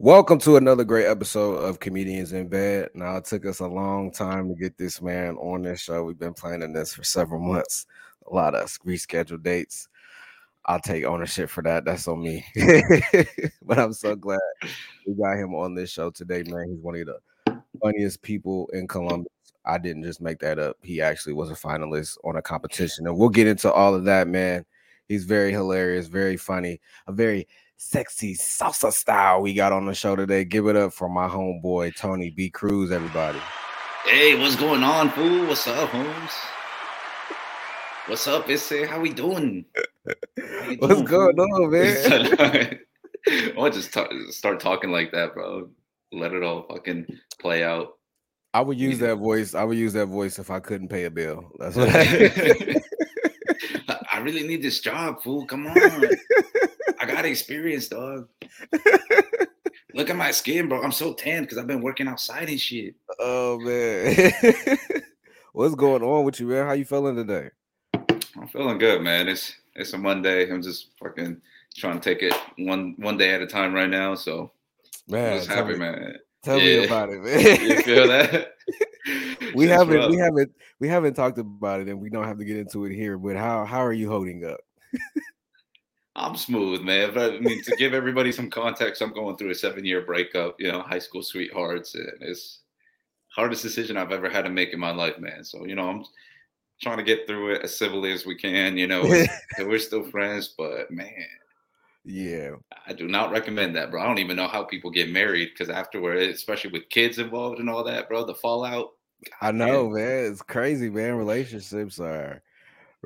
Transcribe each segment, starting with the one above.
Welcome to another great episode of Comedians in Bed. Now, it took us a long time to get this man on this show. We've been planning this for several months, a lot of rescheduled dates. I'll take ownership for that. That's on me. but I'm so glad we got him on this show today, man. He's one of the funniest people in Columbus. I didn't just make that up. He actually was a finalist on a competition. And we'll get into all of that, man. He's very hilarious, very funny, a very sexy salsa style we got on the show today. Give it up for my homeboy Tony B. Cruz, everybody. Hey, what's going on, fool? What's up, Holmes? What's up, Issy? How we doing? How what's doing, going fool? on, man? I'll just talk, start talking like that, bro. Let it all fucking play out. I would use that voice. I would use that voice if I couldn't pay a bill. That's what I. I really need this job, fool. Come on. Got experience, dog. Look at my skin, bro. I'm so tan because I've been working outside and shit. Oh man. What's going on with you, man? How you feeling today? I'm feeling good, man. It's it's a Monday. I'm just fucking trying to take it one one day at a time right now. So man, I'm just happy, me, man. Tell yeah. me about it, man. you feel that? we haven't rough. we haven't we haven't talked about it and we don't have to get into it here, but how how are you holding up? I'm smooth, man. But I mean, to give everybody some context, I'm going through a seven year breakup, you know, high school sweethearts, and it's hardest decision I've ever had to make in my life, man. So, you know, I'm trying to get through it as civilly as we can, you know. we're still friends, but man. Yeah. I do not recommend that, bro. I don't even know how people get married because afterward, especially with kids involved and all that, bro, the fallout. I know, man. man. It's crazy, man. Relationships are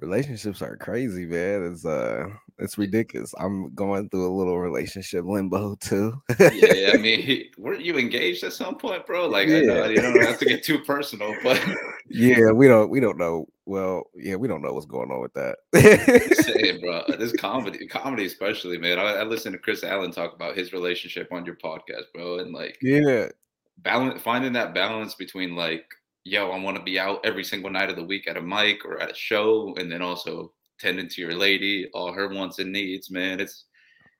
relationships are crazy, man. It's uh it's ridiculous. I'm going through a little relationship limbo too. yeah, I mean, weren't you engaged at some point, bro? Like, yeah. I know you don't have to get too personal, but yeah, we don't we don't know. Well, yeah, we don't know what's going on with that. saying, bro, this comedy, comedy especially, man. I, I listened to Chris Allen talk about his relationship on your podcast, bro, and like, yeah, balance finding that balance between like yo, I want to be out every single night of the week at a mic or at a show, and then also tending to your lady, all her wants and needs, man. It's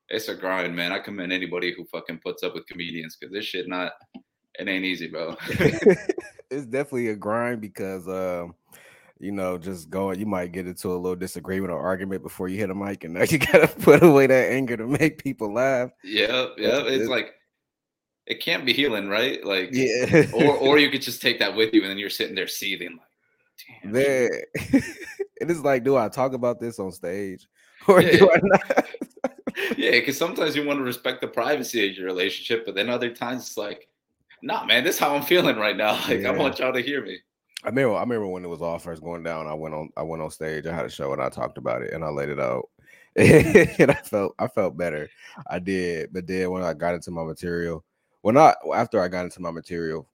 it's a grind, man. I commend anybody who fucking puts up with comedians because this shit not it ain't easy, bro. it's definitely a grind because um you know, just going, you might get into a little disagreement or argument before you hit a mic, and now you gotta put away that anger to make people laugh. Yeah, yeah. It's, it's like it can't be healing, right? Like, yeah. or or you could just take that with you, and then you're sitting there seething, like, damn. Man, it is like, do I talk about this on stage, or yeah. do I not? yeah, because sometimes you want to respect the privacy of your relationship, but then other times it's like, nah, man, this is how I'm feeling right now. Like, yeah. I want y'all to hear me. I remember, I remember when it was all first going down. I went on, I went on stage. I had a show and I talked about it and I laid it out, and I felt, I felt better. I did, but then when I got into my material, well, not after I got into my material.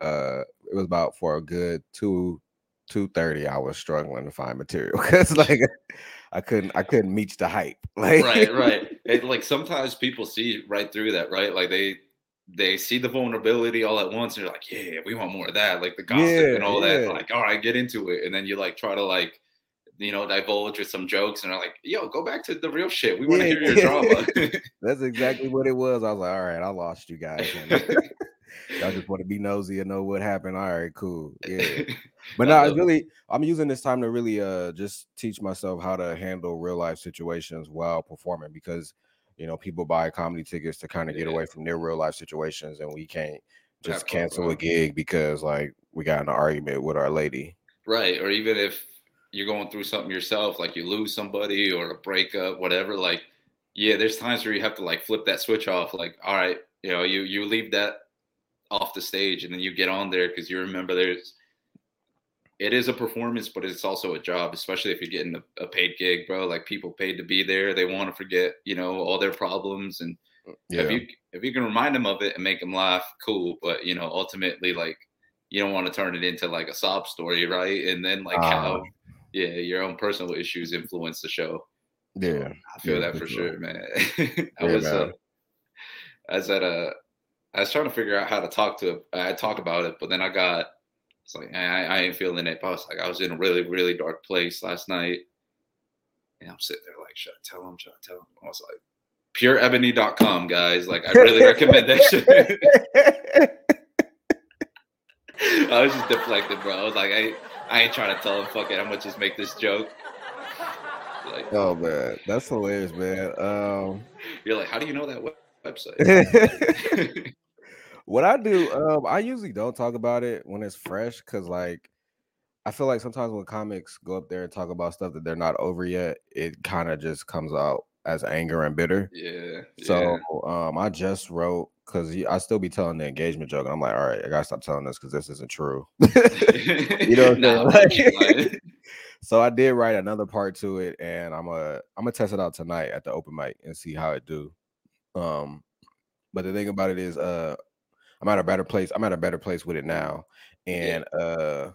Uh, it was about for a good two two thirty. I was struggling to find material because like I couldn't I couldn't meet the hype. Like right, right. It, like sometimes people see right through that, right? Like they they see the vulnerability all at once and they're like, yeah, we want more of that, like the gossip yeah, and all yeah. that. Like, all right, get into it, and then you like try to like you know, divulge with some jokes and are like, yo, go back to the real shit. We want to yeah, hear your drama. That's exactly what it was. I was like, all right, I lost you guys. Y'all just want to be nosy and know what happened. All right, cool. Yeah. But no, I really I'm using this time to really uh just teach myself how to handle real life situations while performing because you know people buy comedy tickets to kind of get away from their real life situations and we can't just cancel a gig because like we got in an argument with our lady. Right. Or even if you're going through something yourself, like you lose somebody or a breakup, whatever, like yeah, there's times where you have to like flip that switch off. Like, all right, you know, you you leave that off the stage and then you get on there because you remember there's it is a performance, but it's also a job, especially if you're getting a, a paid gig, bro. Like people paid to be there, they want to forget, you know, all their problems, and yeah. if you if you can remind them of it and make them laugh, cool. But you know, ultimately, like you don't want to turn it into like a sob story, right? And then like uh, how yeah, your own personal issues influence the show. Yeah, I feel yeah, that for sure, sure man. I yeah, was, man. Uh, I was at a, I was trying to figure out how to talk to. It. I talk about it, but then I got, it's like I, I ain't feeling it. But I was like, I was in a really, really dark place last night, and I'm sitting there like, should I tell him? Should I tell him? I was like, pureebony.com, guys. Like, I really recommend that shit. I was just deflected, bro. I was like, I, I ain't trying to tell him, fuck it, I'm gonna just make this joke. Like, oh man, that's hilarious, man. Um, you're like, how do you know that website? what I do, um, I usually don't talk about it when it's fresh, because like I feel like sometimes when comics go up there and talk about stuff that they're not over yet, it kind of just comes out as anger and bitter. Yeah. So yeah. um, I just wrote because I still be telling the engagement joke, and I'm like, all right, I gotta stop telling this because this isn't true. you know, no, like, so I did write another part to it, and I'm a I'm gonna test it out tonight at the open mic and see how it do. Um, but the thing about it is, uh, I'm at a better place. I'm at a better place with it now, and yeah. uh,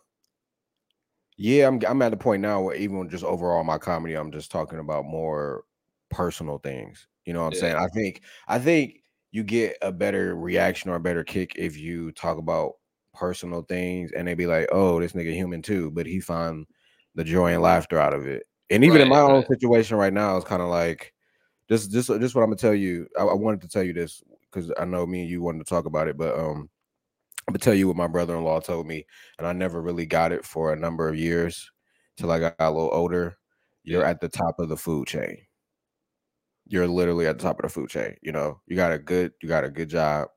yeah, I'm I'm at the point now where even just overall my comedy, I'm just talking about more personal things. You know what I'm yeah. saying? I think I think you get a better reaction or a better kick if you talk about personal things and they be like, "Oh, this nigga human too," but he find the joy and laughter out of it. And even right, in my right. own situation right now, it's kind of like this. This this what I'm gonna tell you. I, I wanted to tell you this because I know me and you wanted to talk about it, but um, I'm gonna tell you what my brother-in-law told me, and I never really got it for a number of years till I got a little older. You're at the top of the food chain you're literally at the top of the food chain. You know, you got a good, you got a good job,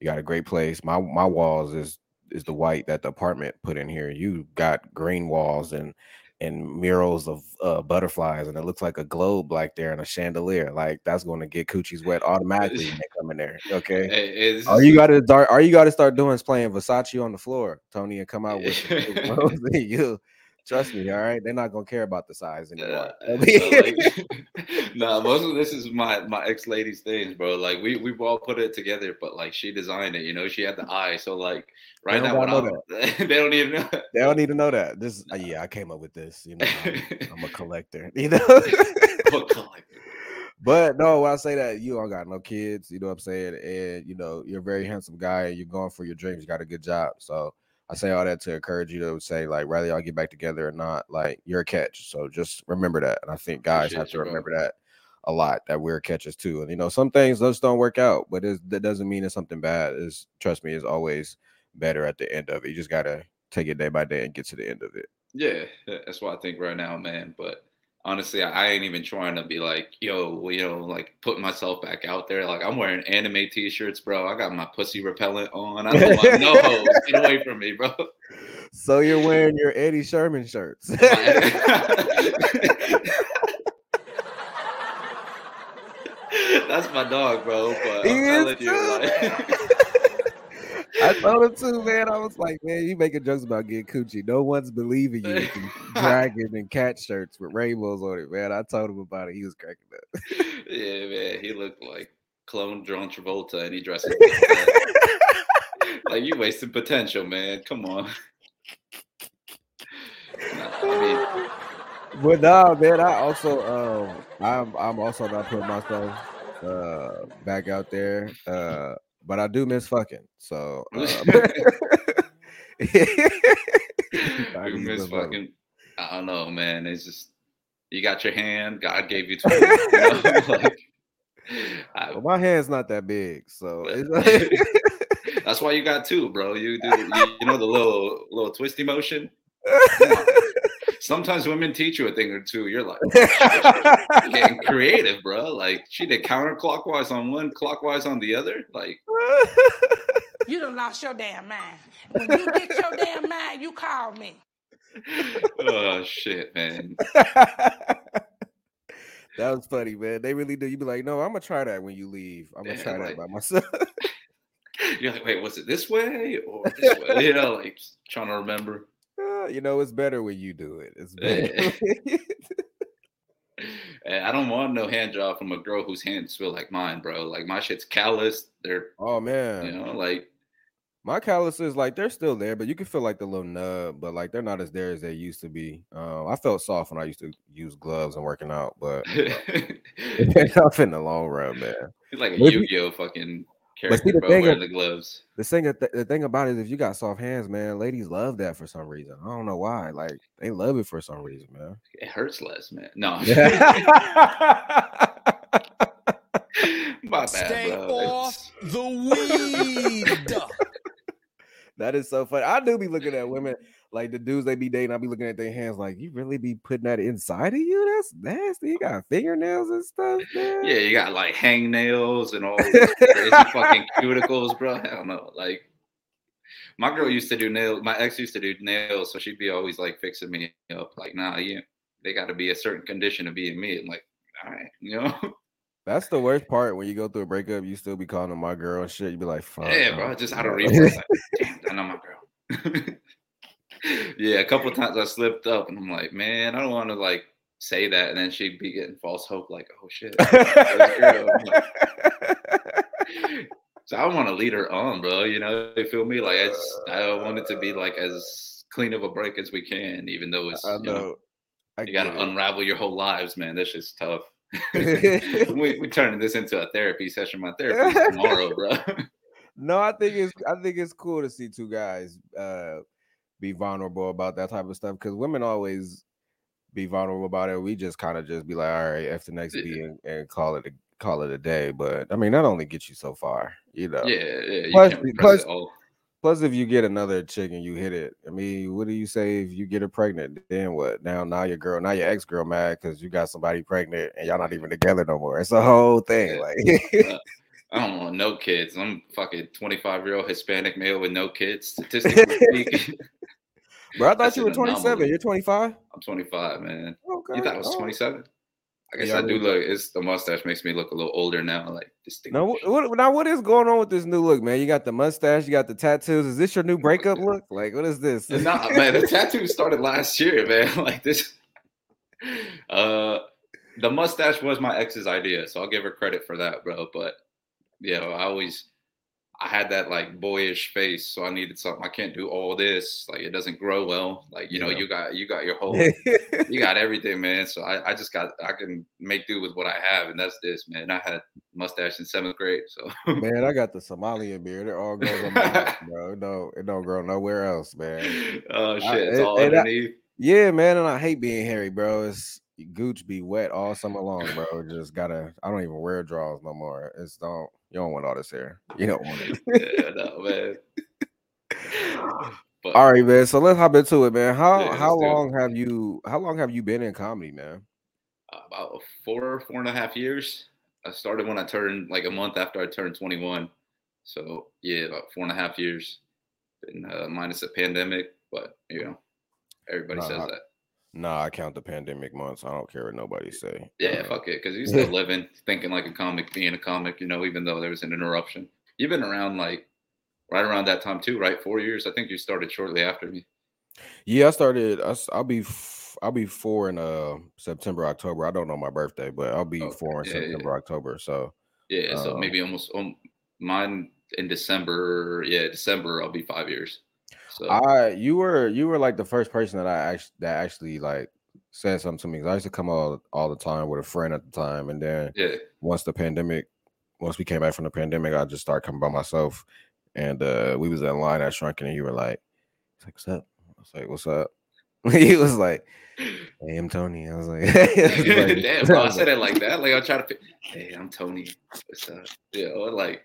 you got a great place. My my walls is is the white that the apartment put in here. You got green walls and and murals of uh, butterflies, and it looks like a globe like there and a chandelier. Like that's going to get coochies wet automatically when they come in there. Okay, it's, all you got to start, all you got to start doing is playing Versace on the floor, Tony, and come out with you Trust me, all right. They're not gonna care about the size anymore. Yeah, so like, nah, most of this is my my ex lady's things, bro. Like we we all put it together, but like she designed it. You know, she had the eye. So like right now, they don't to know. That. They don't need to know that. This, uh, yeah, I came up with this. You know, I'm, I'm a collector. You know, a collector. But no, I say that you don't got no kids, you know what I'm saying, and you know you're a very handsome guy, and you're going for your dreams. You got a good job, so I say all that to encourage you to say like whether y'all get back together or not, like you're a catch. So just remember that. And I think guys have to remember bro. that a lot that we're catches too. And you know, some things just don't work out, but that doesn't mean it's something bad. Is trust me, it's always better at the end of it. You just gotta take it day by day and get to the end of it. Yeah, that's what I think right now, man. But honestly, I ain't even trying to be like, yo, you know, like put myself back out there. Like I'm wearing anime t-shirts, bro. I got my pussy repellent on. I don't want no hoes. Get away from me, bro. So you're wearing your Eddie Sherman shirts. That's my dog, bro. But I'm telling you, like I told him too, man. I was like, man, you making jokes about getting coochie. No one's believing you. Dragon and cat shirts with rainbows on it, man. I told him about it. He was cracking up. yeah, man. He looked like clone John Travolta, and he dressed like you wasted potential, man. Come on. nah, I mean, but nah, man. I also, um, I'm, I'm also not putting myself uh back out there. Uh but I do miss fucking. So um, I do miss fucking. I don't know, man. It's just you got your hand. God gave you. 20, you know? like, I, well, my hand's not that big, so that's why you got two, bro. You do, you, you know the little little twisty motion. Sometimes women teach you a thing or two. You're like getting creative, bro. Like she did counterclockwise on one, clockwise on the other. Like you done lost your damn mind. When you get your damn mind, you call me. oh shit, man. that was funny, man. They really do. You'd be like, no, I'm gonna try that when you leave. I'm gonna yeah, try like, that by myself. You're like, wait, was it this way or this way? You know, like trying to remember. You know, it's better when you do it. It's better. I don't want no hand job from a girl whose hands feel like mine, bro. Like my shit's calloused. They're oh man, you know, like my calluses, like they're still there, but you can feel like the little nub, but like they're not as there as they used to be. Um, I felt soft when I used to use gloves and working out, but it's tough in the long run, man. It's like a Yu-Gi-Oh fucking but see, the thing, the gloves. The thing, the thing about it is, if you got soft hands, man, ladies love that for some reason. I don't know why. Like they love it for some reason, man. It hurts less, man. No. my bad, Stay bro. off the weed. That is so funny. I do be looking at women like the dudes they be dating. I be looking at their hands like, you really be putting that inside of you? That's nasty. You got fingernails and stuff, man. Yeah, you got like hangnails and all crazy fucking cuticles, bro. I don't know. Like my girl used to do nails. My ex used to do nails, so she'd be always like fixing me up. Like, nah, yeah, they got to be a certain condition to be in me. I'm like, all right, you know. That's the worst part when you go through a breakup. You still be calling them my girl and shit. You be like, fuck. Yeah, bro. Just out of reflex. Like, Damn, I know my girl. yeah, a couple times I slipped up, and I'm like, man, I don't want to like say that, and then she'd be getting false hope, like, oh shit. that's girl. I'm like, so I want to lead her on, bro. You know, you feel me? Like I, just, I want it to be like as clean of a break as we can, even though it's I you know, know. I you got to it. unravel your whole lives, man. That's just tough. we we turning this into a therapy session. My therapy tomorrow, bro. No, I think it's I think it's cool to see two guys uh be vulnerable about that type of stuff because women always be vulnerable about it. We just kind of just be like, all right, after next Yeah. beat and, and call it a call it a day. But I mean, that only gets you so far, you know. yeah, yeah. Plus- plus-. Plus, if you get another chick and you hit it, I mean, what do you say if you get her pregnant? Then what? Now, now your girl, now your ex girl mad because you got somebody pregnant and y'all not even together no more. It's a whole thing. Yeah. Like, I don't want no kids. I'm fucking 25 year old Hispanic male with no kids. Statistically speaking, bro, I thought you were 27. anomaly. You're 25. I'm 25, man. Okay. You thought I was oh. 27? I guess Yeah, I do look. It's the mustache makes me look a little older now. Like this thing. Now, what, now, what is going on with this new look, man? You got the mustache, you got the tattoos. Is this your new breakup look? Like, what is this? Nah, man, the tattoo started last year, man. Like this. Uh, the mustache was my ex's idea, so I'll give her credit for that, bro. But you know, I always, I had that like boyish face, so I needed something. I can't do all this. Like it doesn't grow well. Like you know, Yeah. you got you got your whole, you got everything, man. So I, I just got, I can make do with what I have, and that's this, man. I had mustache in seventh grade, so man, I got the Somalian beard. It all grows on my bro. It don't, it don't grow nowhere else, man. oh shit, I- it's all and I- Yeah, man, and I hate being hairy, bro. It's gooch be wet all summer long, bro. Just gotta. I don't even wear drawers no more. It's don't. You don't want all this hair. You don't want it. yeah, no, man. But all right, man. So let's hop into it, man. How Yeah, how long have you? How long have you been in comedy, man? about four, four and a half years. I started when I turned like a month after I turned 21. So yeah, about four and a half years. Been uh, minus a pandemic, but you know, everybody says that. Nah, I count the pandemic months. I don't care what nobody say. Yeah, fuck it, because you still living, thinking like a comic, being a comic. You know, even though there was an interruption. You've been around like right around that time too, right? Four years. I think you started shortly after me. Yeah, I started. I, will be. I'll be four in uh September, October. I don't know my birthday, but I'll be Okay, four in yeah, yeah. September, October. So Yeah, so Um, maybe almost um, mine in December. Yeah, December. I'll be five years. So I, you were, you were like the first person that I actually that actually like said something to me. 'cause I used to come all all the time with a friend at the time, and then yeah, once the pandemic, once we came back from the pandemic, I just started coming by myself, and uh we was in line at Shrunken, and you were like, like, what's up?" I was like, "What's up?" he was like, "Hey, I'm Tony." I was like, Damn, bro, I said it like that. Like I'm trying to. Pick, hey, I'm Tony. What's up? Yeah, or like,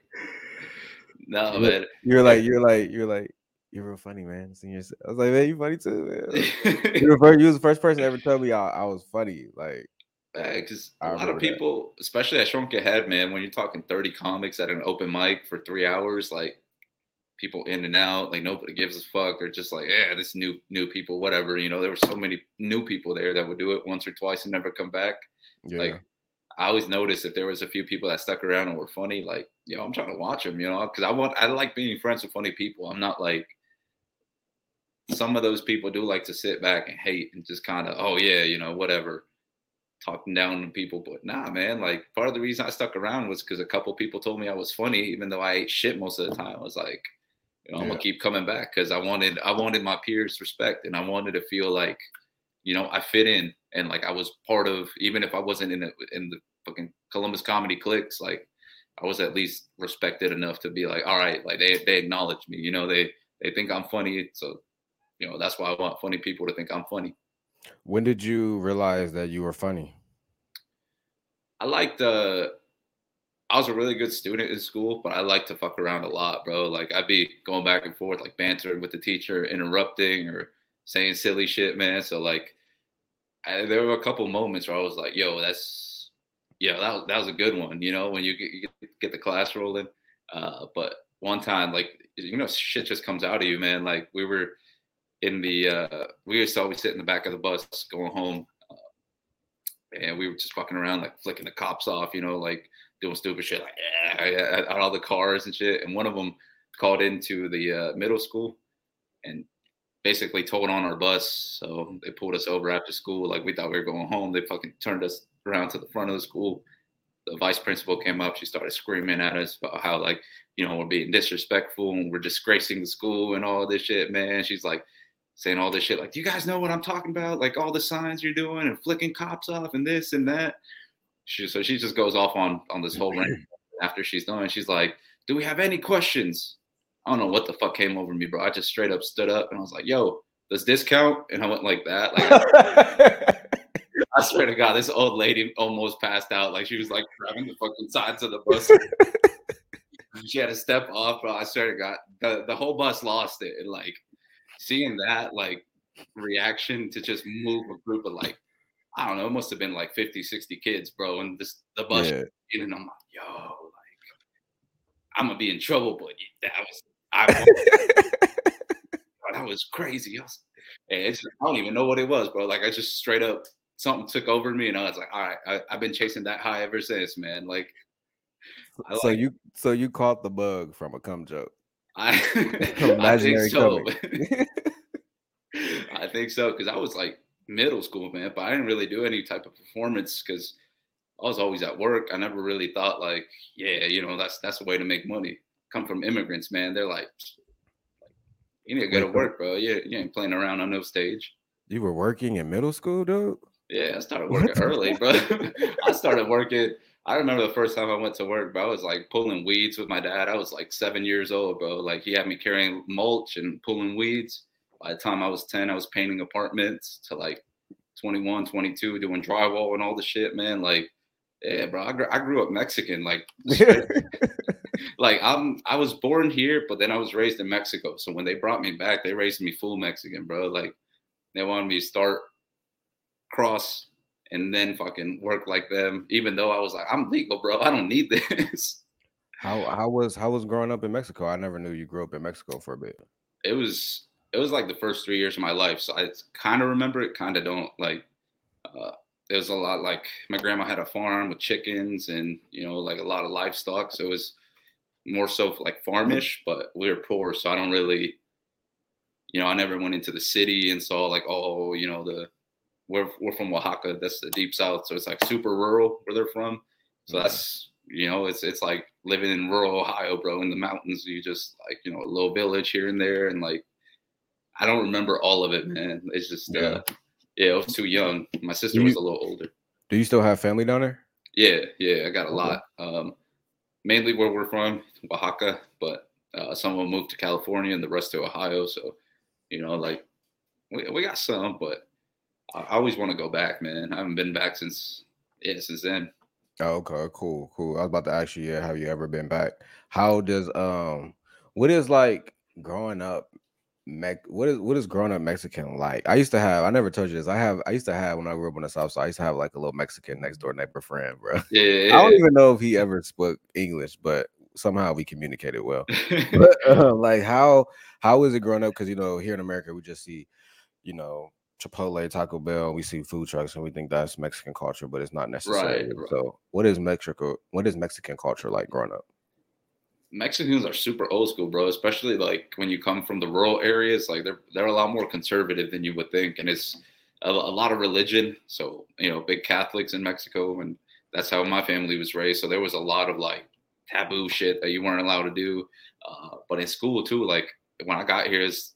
no, Yeah. man. You're like, you're like, you're like, you're real funny, man. I was like, man, you funny too, man. you, were first, you was the first person to ever tell me I, I was funny. Like, uh, Because a lot of remember that. people, especially at Shrunken Head, man, when you're talking 30 comics at an open mic for three hours, like people in and out, like nobody gives a fuck. They're just like, yeah, this new new people, whatever. You know, there were so many new people there that would do it once or twice and never come back. yeah, Like I always noticed if there was a few people that stuck around and were funny, like, yo, I'm trying to watch them, you know, because I want, I like being friends with funny people. I'm not like some of those people do like to sit back and hate and just kind of, oh yeah, you know, whatever, talking down to people. But nah, man, like part of the reason I stuck around was because a couple people told me I was funny, even though I ate shit most of the time. I was like, you know, I'm gonna keep coming back because I wanted, I wanted my peers' respect and I wanted to feel like you know, I fit in and like I was part of, even if I wasn't in the in the fucking Columbus comedy cliques, like I was at least respected enough to be like, all right, like they they acknowledge me, you know, they they think I'm funny, so you know that's why I want funny people to think I'm funny. when did you realize that you were funny? I like the I was a really good student in school, but I like to fuck around a lot, bro. Like I'd be going back and forth, like bantering with the teacher, interrupting or saying silly shit, man. So like, I, there were a couple moments where I was like, "Yo, that's yeah, that was that was a good one," you know, when you get, you get the class rolling. Uh, but one time, like you know, shit just comes out of you, man. Like we were in the uh, we used to always sit in the back of the bus going home, uh, and we were just fucking around, like flicking the cops off, you know, like doing stupid shit, like yeah, at all the cars and shit. And one of them called into the uh, middle school and basically told on our bus. So they pulled us over after school, like we thought we were going home. They fucking turned us around to the front of the school. The vice principal came up. She started screaming at us about how like you know we're being disrespectful and we're disgracing the school and all this shit, man. She's like saying all this shit like, "Do you guys know what I'm talking about? Like all the signs you're doing and flicking cops off and this and that." She so she just goes off on on this whole rant after she's done. She's like, "Do we have any questions?" I don't know what the fuck came over me, bro. I just straight up stood up and I was like, "Yo, does this count?" And I went like that. Like I swear to God, this old lady almost passed out. Like she was like grabbing the fucking sides of the bus. she had to step off, bro. I swear to God, the, the whole bus lost it. And like seeing that like reaction to just move a group of like I don't know, it must have been like 50, 60 kids, bro. And this the bus Yeah. and I'm like, yo, like I'm gonna be in trouble, but that was I that was crazy. I, was, and it's, I don't even know what it was, bro. Like I just straight up something took over me, and I was like, all right, I, I've been chasing that high ever since, man. Like, I so like- you so you caught the bug from a cum joke. I, I think so. I think so because I was like middle school, man, but I didn't really do any type of performance because I was always at work. I never really thought like, yeah, you know, that's that's a way to make money. Come from immigrants, man. They're like, you need to go to work, bro. You, you ain't playing around on no stage. You were working in middle school, dude. Yeah, I started working early, bro. I started working. I remember the first time I went to work, bro. I was like pulling weeds with my dad. I was like seven years old, bro. Like he had me carrying mulch and pulling weeds. By the time I was 10, I was painting apartments to like 21, 22, doing drywall and all the shit, man. Like, yeah, bro. I, gr- I grew up Mexican. Like, like I'm I was born here, but then I was raised in Mexico. So when they brought me back, they raised me full Mexican, bro. Like they wanted me to start cross and then fucking work like them, even though I was like, I'm legal, bro. I don't need this. how how was how was growing up in Mexico? I never knew you grew up in Mexico for a bit. It was it was like the first three years of my life. So I kind of remember it, kind of don't like uh it was a lot like my grandma had a farm with chickens and you know like a lot of livestock so it was more so like farmish but we were poor so i don't really you know i never went into the city and saw like oh you know the we're, we're from oaxaca that's the deep south so it's like super rural where they're from so that's you know it's it's like living in rural ohio bro in the mountains you just like you know a little village here and there and like i don't remember all of it man it's just uh, Yeah. yeah, I was too young. My sister Do was a little older. Do you still have family down there? Yeah, yeah, I got a lot. Um, mainly where we're from, Oaxaca, but uh, some of them moved to California and the rest to Ohio. So, you know, like we, we got some, but I, I always want to go back, man. I haven't been back since yeah, since then. Oh, okay, cool, cool. I was about to ask you, yeah, have you ever been back? How does um what is like growing up Mex what is what is growing up Mexican like? I used to have I never told you this. I have I used to have when I grew up on the south side, I used to have like a little Mexican next door neighbor friend, bro. Yeah, I yeah, don't even know if he ever spoke English, but somehow we communicated well. But uh, like how how is it growing up? Because you know, here in America we just see, you know, Chipotle, Taco Bell, we see food trucks and we think that's Mexican culture, but it's not necessarily. right. So what is Mexico what is Mexican culture like growing up? Mexicans are super old school, bro. Especially like when you come from the rural areas, like they're they're a lot more conservative than you would think, and it's a, a lot of religion. So you know, big Catholics in Mexico, and that's how my family was raised. So there was a lot of like taboo shit that you weren't allowed to do. Uh, but in school too, like when I got here is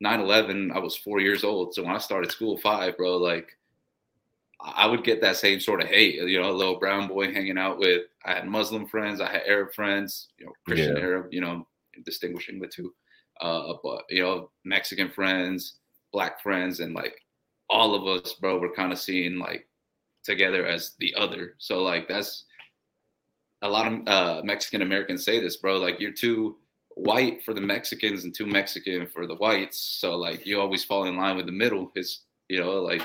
9/11. I was four years old, so when I started school five, bro, like I would get that same sort of hate, you know, a little brown boy hanging out with. I had Muslim friends, I had Arab friends, you know, Christian Yeah. Arab, you know, distinguishing the two. Uh, but you know, Mexican friends, black friends, and like all of us, bro, were kind of seen like together as the other. So like that's a lot of uh, Mexican Americans say this, bro. Like you're too white for the Mexicans and too Mexican for the whites. So like you always fall in line with the middle. Is you know like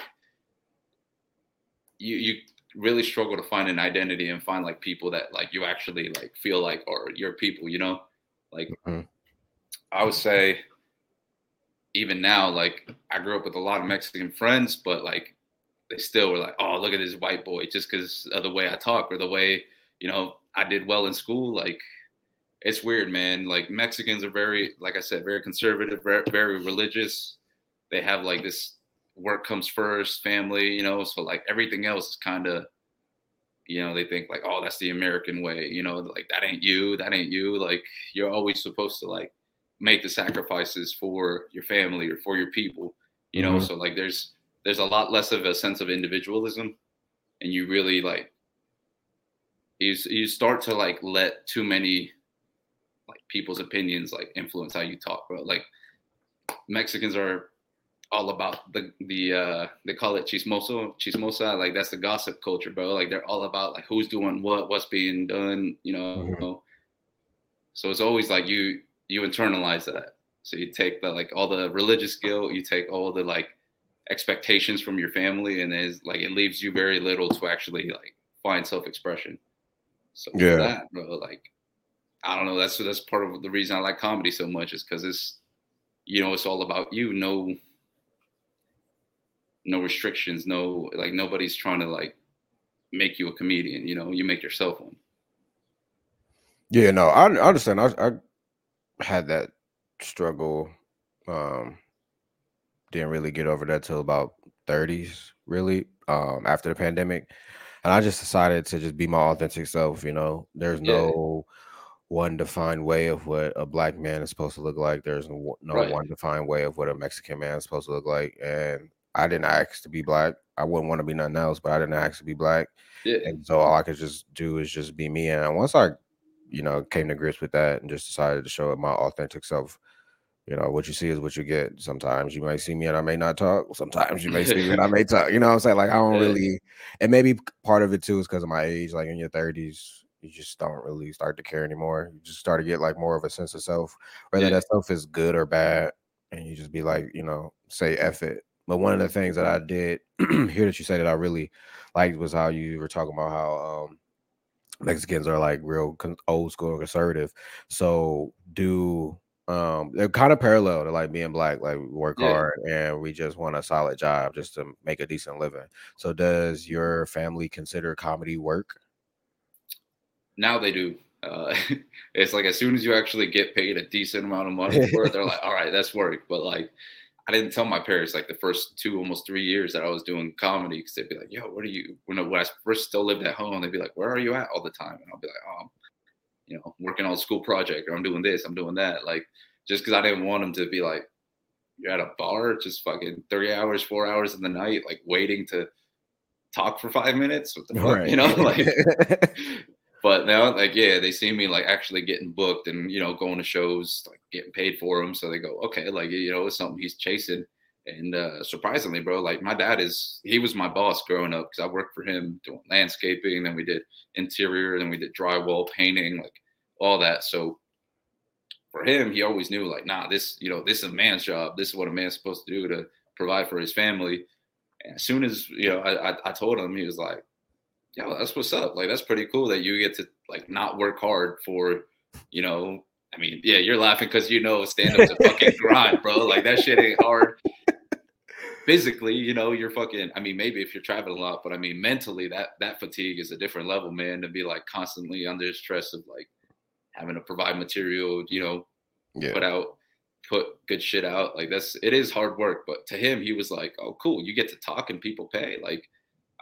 you you really struggle to find an identity and find like people that like you actually like feel like are your people. You know, like Mhm. I would say even now like I grew up with a lot of Mexican friends, but like they still were like, oh look at this white boy just because of the way I talk or the way you know I did well in school. Like it's weird, man. Like Mexicans are very, like I said, very conservative, very, very religious. They have like this work comes first, family, you know. So like everything else is kind of, you know, they think like, oh, that's the American way, you know, like that ain't you, that ain't you. Like you're always supposed to like make the sacrifices for your family or for your people, you know. Mhm. So like there's there's a lot less of a sense of individualism, and you really like you you start to like let too many like people's opinions like influence how you talk, bro. Like Mexicans are all about the the uh they call it chismoso, chismosa, like that's the gossip culture, bro. Like they're all about like who's doing what, what's being done, you know. Mhm. So it's always like you you internalize that. So you take the like all the religious guilt, you take all the like expectations from your family, and it's like it leaves you very little to actually like find self expression. So Yeah. that, bro, like I don't know. That's that's part of the reason I like comedy so much is because it's you know it's all about you. No, no restrictions. No, like nobody's trying to like make you a comedian. You know, you make yourself one. Yeah, no, I, I understand. I, I had that struggle. Um, didn't really get over that till about 30s, really, um, after the pandemic. And I just decided to just be my authentic self. You know, there's Yeah. no one defined way of what a black man is supposed to look like. There's no, no Right. one defined way of what a Mexican man is supposed to look like. And I didn't ask to be black. I wouldn't want to be nothing else, but I didn't ask to be black. Yeah, And so all I could just do is just be me. And once I, you know, came to grips with that and just decided to show up my authentic self, you know, what you see is what you get. Sometimes you may see me and I may not talk. Sometimes you may see me and I may talk. You know what I'm saying? Like I don't really and maybe part of it too is because of my age, like in your 30s, you just don't really start to care anymore. You just start to get like more of a sense of self, whether Yeah. that self is good or bad, and you just be like, you know, say F it. But one of the things that I did hear that you say that I really liked was how you were talking about how um Mexicans are like real con- old school conservative. So do um they're kind of parallel to like being black, like work Yeah. hard and we just want a solid job just to make a decent living. So does your family consider comedy work? Now they do. Uh, it's like as soon as you actually get paid a decent amount of money for it, they're like, "All right, that's work." But like, I didn't tell my parents like the first two, almost three years that I was doing comedy because they'd be like, "Yo, what are you?" When I, first still lived at home, they'd be like, "Where are you at all the time?" And I'll be like, "Oh, I'm, you know, working on a school project, or I'm doing this, I'm doing that." Like, just because I didn't want them to be like, "You're at a bar, just fucking three hours, four hours in the night, like waiting to." talk for five minutes what the fuck? you know like but now like yeah they see me like actually getting booked and you know going to shows like getting paid for them so they go okay like you know it's something he's chasing. And uh surprisingly bro like my dad is he was my boss growing up because i worked for him doing landscaping then we did interior then we did drywall painting like all that. So for him he always knew like nah this you know this is a man's job. This is what a man's supposed to do to provide for his family. And as soon as you know I, I, I told him he was like yo, that's what's up. Like that's pretty cool that you get to like not work hard for, you know. I mean, yeah, you're laughing because you know stand up's a fucking grind, bro. Like that shit ain't hard. Physically, you know, you're fucking. I mean, maybe if you're traveling a lot, but I mean, mentally, that that fatigue is a different level, man. To be like constantly under stress of like having to provide material, you know, yeah. put out put good shit out like that's it is hard work but to him he was like oh cool you get to talk and people pay like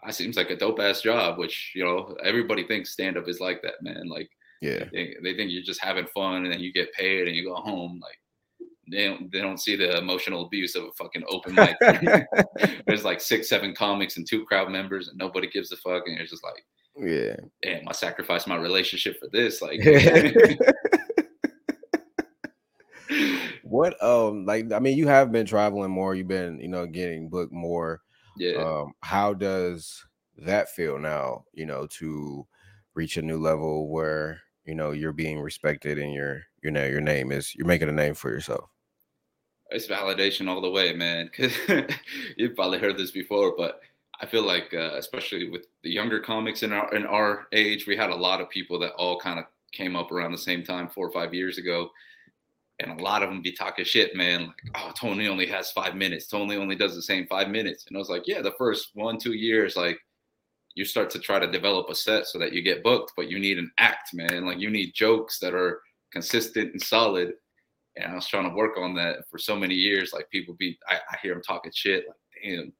I seems like a dope ass job, which you know everybody thinks stand up is like that, man. Like Yeah. they, they think you're just having fun and then you get paid and you go home. Like they don't they don't see the emotional abuse of a fucking open mic. There's like six, seven comics and two crowd members and nobody gives a fuck and it's just like, Yeah. damn, I sacrificed my relationship for this. Like what um like I mean you have been traveling more, you've been, you know, getting booked more. Yeah. Um, how does that feel now, you know, to reach a new level where you know you're being respected and your you know your name is you're making a name for yourself it's validation all the way man because you've probably heard this before but i feel like uh, especially with the younger comics in our in our age we had a lot of people that all kind of came up around the same time four or five years ago and a lot of them be talking shit, man. Like, oh, Tony only has five minutes. Tony only does the same five minutes. And I was like, yeah, the first one, two years, like you start to try to develop a set so that you get booked, but you need an act, man. Like you need jokes that are consistent and solid. And I was trying to work on that for so many years. Like people be, I, I hear them talking shit. Like, damn,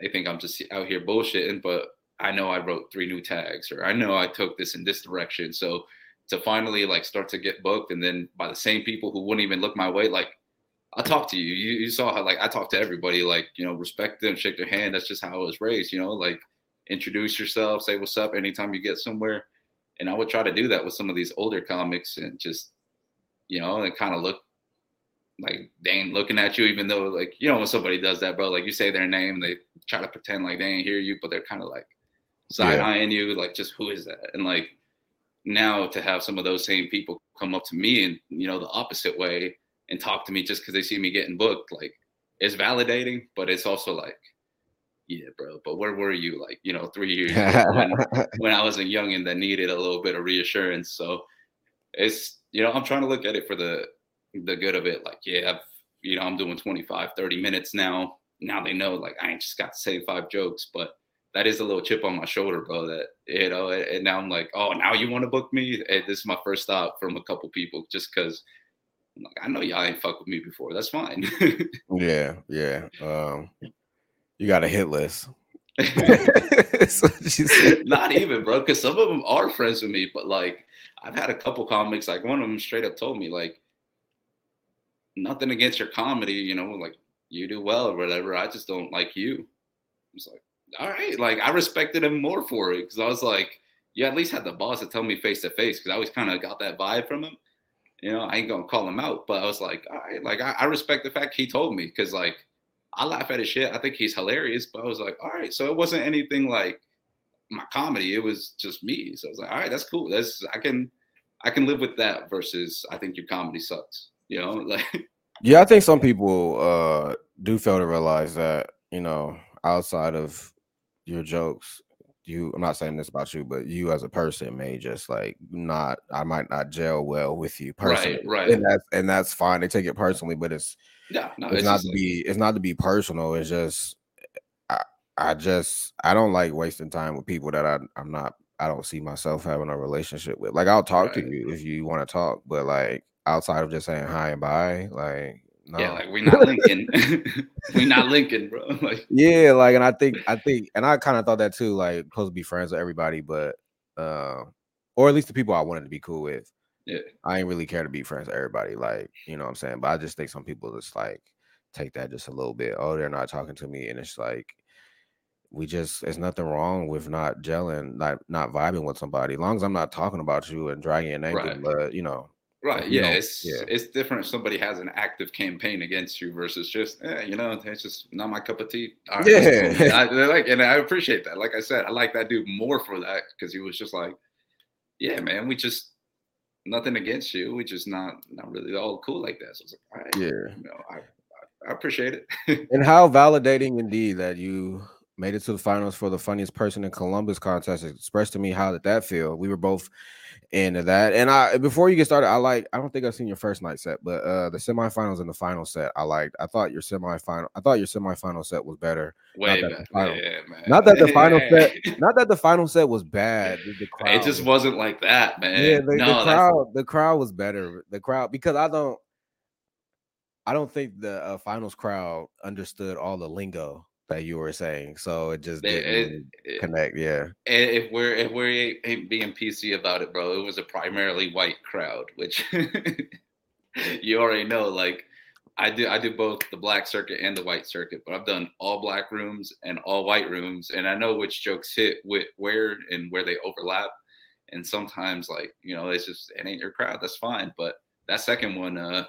they think I'm just out here bullshitting, but I know I wrote three new tags or I know I took this in this direction. So to finally like start to get booked and then by the same people who wouldn't even look my way like i talked to you. you you saw how like i talked to everybody like you know respect them shake their hand that's just how i was raised you know like introduce yourself say what's up anytime you get somewhere and i would try to do that with some of these older comics and just you know and kind of look like they ain't looking at you even though like you know when somebody does that bro like you say their name they try to pretend like they ain't hear you but they're kind of like side eyeing yeah. you like just who is that and like now to have some of those same people come up to me and you know the opposite way and talk to me just because they see me getting booked like it's validating but it's also like yeah bro but where were you like you know three years when, when i was a youngin that needed a little bit of reassurance? So it's you know i'm trying to look at it for the the good of it like yeah i've you know i'm doing 25 30 minutes now now they know like i ain't just got to say five jokes but that is a little chip on my shoulder, bro. That you know, and now I'm like, oh, now you want to book me? And this is my first stop from a couple people, just because like, I know y'all ain't fuck with me before. That's fine. yeah, yeah. Um, you got a hit list. Not even, bro, because some of them are friends with me, but like I've had a couple comics, like one of them straight up told me, like, nothing against your comedy, you know, like you do well or whatever. I just don't like you. It's like, all right, like I respected him more for it because I was like, you at least had the boss to tell me face to face because I always kind of got that vibe from him. You know, I ain't gonna call him out, but I was like, all right, like I, I respect the fact he told me because like I laugh at his shit. I think he's hilarious, but I was like, all right, so it wasn't anything like my comedy. It was just me. So I was like, all right, that's cool. That's I can I can live with that versus I think your comedy sucks. You know, like yeah, I think some people uh do fail to realize that you know outside of your jokes you i'm not saying this about you but you as a person may just like not i might not gel well with you personally right right and that's and that's fine they take it personally but it's yeah no, it's, it's not to like, be it's not to be personal it's just i i just i don't like wasting time with people that i i'm not i don't see myself having a relationship with like i'll talk right. to you if you want to talk but like outside of just saying hi and bye like no. Yeah, like we're not linking. we're not linking, bro. Like yeah, like and I think I think and I kind of thought that too, like supposed to be friends with everybody, but uh, or at least the people I wanted to be cool with. Yeah. I ain't really care to be friends with everybody, like, you know what I'm saying? But I just think some people just like take that just a little bit. Oh, they're not talking to me, and it's like we just there's nothing wrong with not gelling, not not vibing with somebody. As long as I'm not talking about you and dragging your name, right. but you know, Right. Yeah. It's yeah. it's different if somebody has an active campaign against you versus just, eh, you know, it's just not my cup of tea. Right, yeah. I, like, and I appreciate that. Like I said, I like that dude more for that because he was just like, yeah, man, we just nothing against you. We just not not really all cool like that. So I was like, all right, yeah, you know, I I, appreciate it. and how validating indeed that you made it to the finals for the funniest person in Columbus contest. Express to me how did that feel? We were both into that. And I before you get started, I like I don't think I've seen your first night set, but uh the semifinals and the final set I liked. I thought your semifinal I thought your semifinal set was better. Way not that, final, yeah, not that the final set not that the final set was bad. The crowd it just wasn't like that, man. Yeah, the, no, the crowd the crowd was better. The crowd because I don't I don't think the uh, finals crowd understood all the lingo that you were saying. So it just didn't it, connect. Yeah. If we're if we're being PC about it, bro, it was a primarily white crowd, which you already know. Like I do, I do both the black circuit and the white circuit, but I've done all black rooms and all white rooms, and I know which jokes hit with where and where they overlap. And sometimes, like you know, it's just it ain't your crowd. That's fine. But that second one, uh,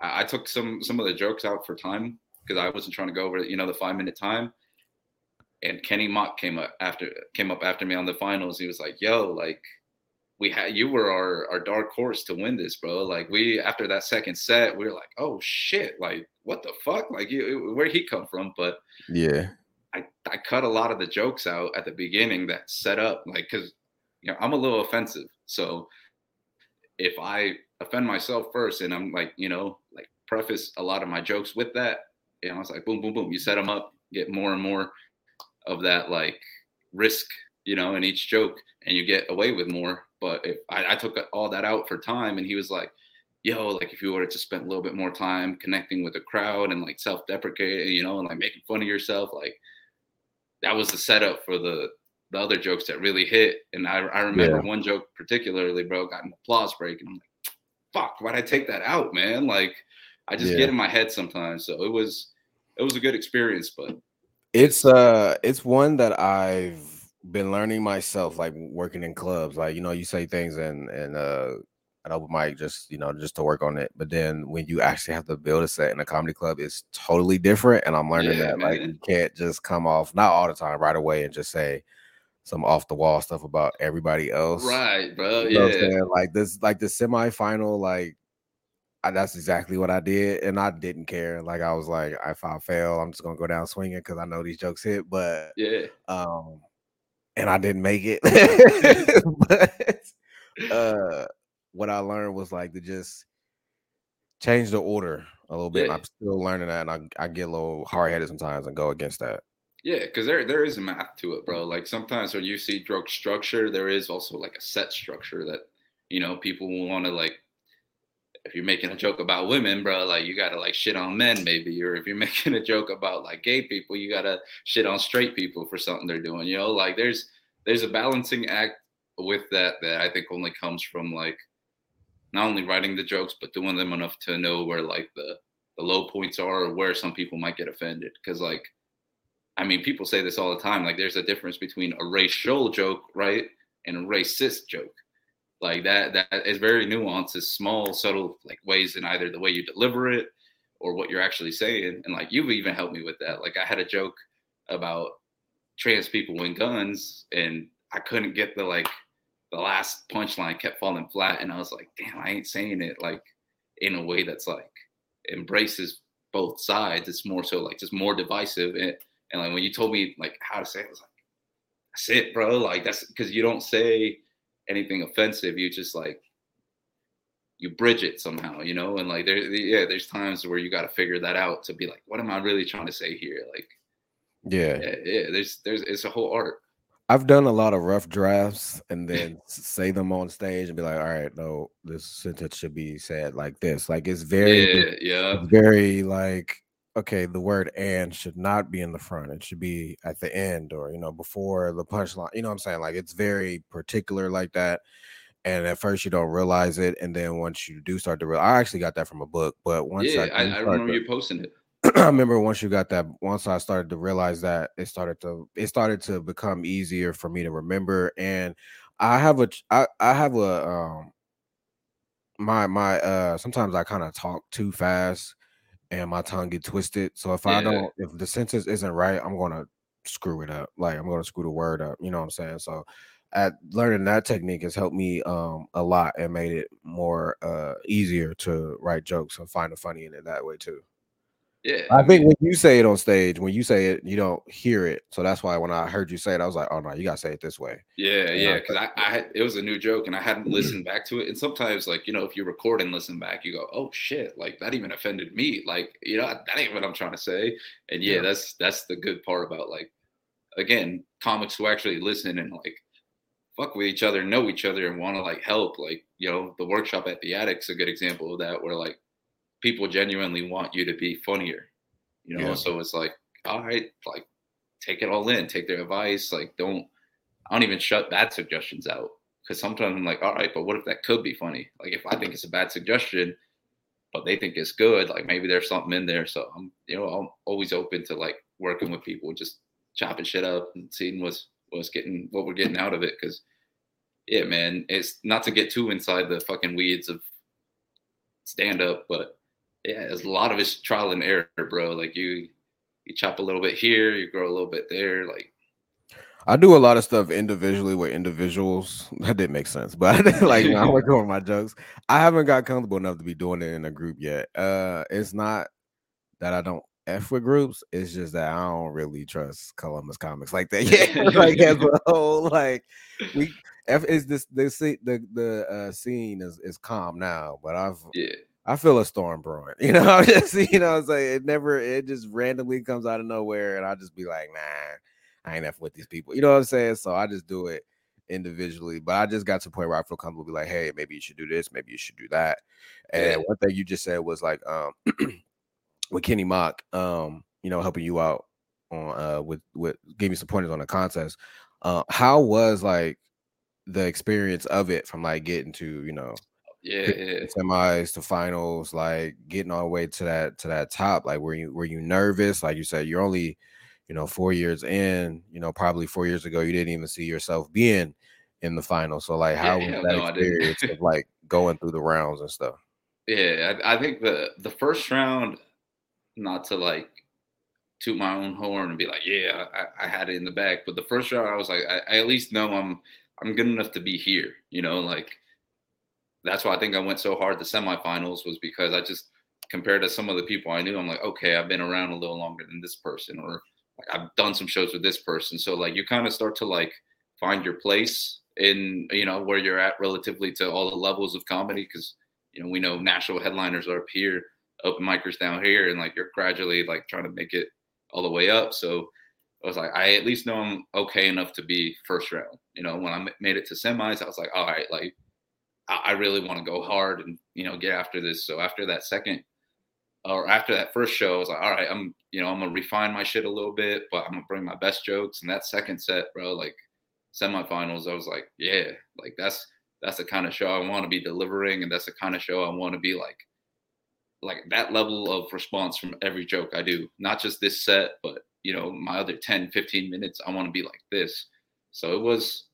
I, I took some some of the jokes out for time because I wasn't trying to go over, you know, the five minute time. and Kenny Mock came up after came up after me on the finals. He was like, "Yo, like we had you were our our dark horse to win this, bro. Like we after that second set, we were like, oh shit, like what the fuck, like you where he come from? But Yeah. I I cut a lot of the jokes out at the beginning that set up like because you know I'm a little offensive, so if I offend myself first and I'm like you know like preface a lot of my jokes with that, you know, it's like boom boom boom, you set them up, get more and more of that like risk, you know, in each joke, and you get away with more but if I, I, took all that out for time, and he was like, "Yo, like if you were to spend a little bit more time connecting with the crowd and like self-deprecating, you know, and like making fun of yourself, like that was the setup for the the other jokes that really hit." And I, I remember yeah. one joke particularly, bro, got an applause break, and I'm like, "Fuck, why'd I take that out, man?" Like I just yeah. get in my head sometimes. So it was it was a good experience, but it's uh it's one that I've been learning myself, like working in clubs. Like you know, you say things and and uh, an open mic just you know just to work on it. But then when you actually have to build a set in a comedy club, it's totally different. And I'm learning yeah, that man. like you can't just come off not all the time right away and just say some off the wall stuff about everybody else. Right, bro. You know yeah. Like this, like the semifinal, like I, that's exactly what I did, and I didn't care. Like I was like, if I fail, I'm just gonna go down swinging because I know these jokes hit. But yeah, um, and I didn't make it. but uh, what I learned was like to just change the order a little bit. Yeah. I'm still learning that, and I, I get a little hard headed sometimes and go against that. Yeah, because there there is a math to it, bro. Like sometimes when you see drug structure, there is also like a set structure that you know people want to like. If you're making a joke about women, bro, like you gotta like shit on men, maybe. Or if you're making a joke about like gay people, you gotta shit on straight people for something they're doing. You know, like there's there's a balancing act with that that I think only comes from like not only writing the jokes but doing them enough to know where like the the low points are or where some people might get offended because like I mean people say this all the time like there's a difference between a racial joke right and a racist joke like that that is very nuanced it's small subtle like ways in either the way you deliver it or what you're actually saying and like you've even helped me with that like I had a joke about trans people and guns, and I couldn't get the like the last punchline kept falling flat, and I was like, damn, I ain't saying it like in a way that's like embraces both sides. It's more so like just more divisive, and and like when you told me like how to say it, I was like, that's it, bro. Like that's because you don't say anything offensive. You just like you bridge it somehow, you know, and like there, yeah, there's times where you got to figure that out to be like, what am I really trying to say here? Like, yeah. yeah, yeah. There's there's it's a whole art. I've done a lot of rough drafts and then say them on stage and be like, all right, no, this sentence should be said like this. Like it's very yeah, yeah. It's very like okay, the word and should not be in the front. It should be at the end or you know, before the punchline. You know what I'm saying? Like it's very particular like that. And at first you don't realize it, and then once you do start to realize, I actually got that from a book. But once yeah, I, I, I remember to, you posting it. I remember once you got that, once I started to realize that it started to it started to become easier for me to remember. And I have a I, I have a um my my uh sometimes I kind of talk too fast and my tongue get twisted. So if yeah. I don't if the sentence isn't right, I'm gonna screw it up. Like I'm gonna screw the word up. You know what I'm saying? So at learning that technique has helped me um a lot and made it more uh easier to write jokes and find the funny in it that way too. Yeah. I think when you say it on stage, when you say it, you don't hear it. So that's why when I heard you say it, I was like, oh no, you gotta say it this way. Yeah, yeah. Cause I, I had, it was a new joke and I hadn't listened back to it. And sometimes, like, you know, if you record and listen back, you go, oh shit, like that even offended me. Like, you know, that ain't what I'm trying to say. And yeah, yeah. that's that's the good part about like again, comics who actually listen and like fuck with each other, know each other, and want to like help. Like, you know, the workshop at the attic's a good example of that, where like people genuinely want you to be funnier, you know. Yeah. So it's like, all right, like take it all in, take their advice. Like, don't I don't even shut bad suggestions out because sometimes I'm like, all right, but what if that could be funny? Like, if I think it's a bad suggestion, but they think it's good, like maybe there's something in there. So I'm, you know, I'm always open to like working with people, just chopping shit up and seeing what's what's getting what we're getting out of it. Because yeah, man, it's not to get too inside the fucking weeds of stand up, but yeah, it's a lot of it's trial and error, bro. Like you, you chop a little bit here, you grow a little bit there. Like I do a lot of stuff individually with individuals. That didn't make sense, but like I work on my jokes. I haven't got comfortable enough to be doing it in a group yet. Uh, it's not that I don't f with groups. It's just that I don't really trust Columbus comics like that. Yeah, like as a whole, like we F is this the see the the uh, scene is is calm now, but I've yeah. I feel a storm brewing. You know, I'm just you know, it's like it never it just randomly comes out of nowhere, and I'll just be like, nah, I ain't f with these people. You know what I'm saying? So I just do it individually. But I just got to the point where I feel comfortable be like, hey, maybe you should do this, maybe you should do that. And one thing you just said was like, um, with Kenny Mock, um, you know, helping you out on uh with with gave me some pointers on the contest. Uh, how was like the experience of it from like getting to you know Yeah, yeah. semis to finals, like getting all the way to that to that top? Like, were you were you nervous? Like you said, you're only, you know, four years in. You know, probably four years ago, you didn't even see yourself being in the final. So, like, how yeah, was that no, experience of like going through the rounds and stuff? Yeah, I, I think the the first round, not to like toot my own horn and be like, yeah, I, I had it in the bag, but the first round, I was like, I, I at least know I'm I'm good enough to be here. You know, like that's why I think I went so hard the semifinals was because I just compared to some of the people I knew, I'm like, okay, I've been around a little longer than this person, or like I've done some shows with this person. So like you kind of start to like find your place in you know where you're at relatively to all the levels of comedy because you know we know national headliners are up here, open micers down here, and like you're gradually like trying to make it all the way up. So I was like, I at least know I'm okay enough to be first round. You know, when I made it to semis, I was like, all right, like I really want to go hard and you know get after this. So after that second or after that first show, I was like, all right, I'm you know I'm gonna refine my shit a little bit, but I'm gonna bring my best jokes. And that second set, bro, like semifinals, I was like, yeah, like that's that's the kind of show I want to be delivering, and that's the kind of show I want to be like like that level of response from every joke I do, not just this set, but you know my other 10, 15 minutes. I want to be like this. So it was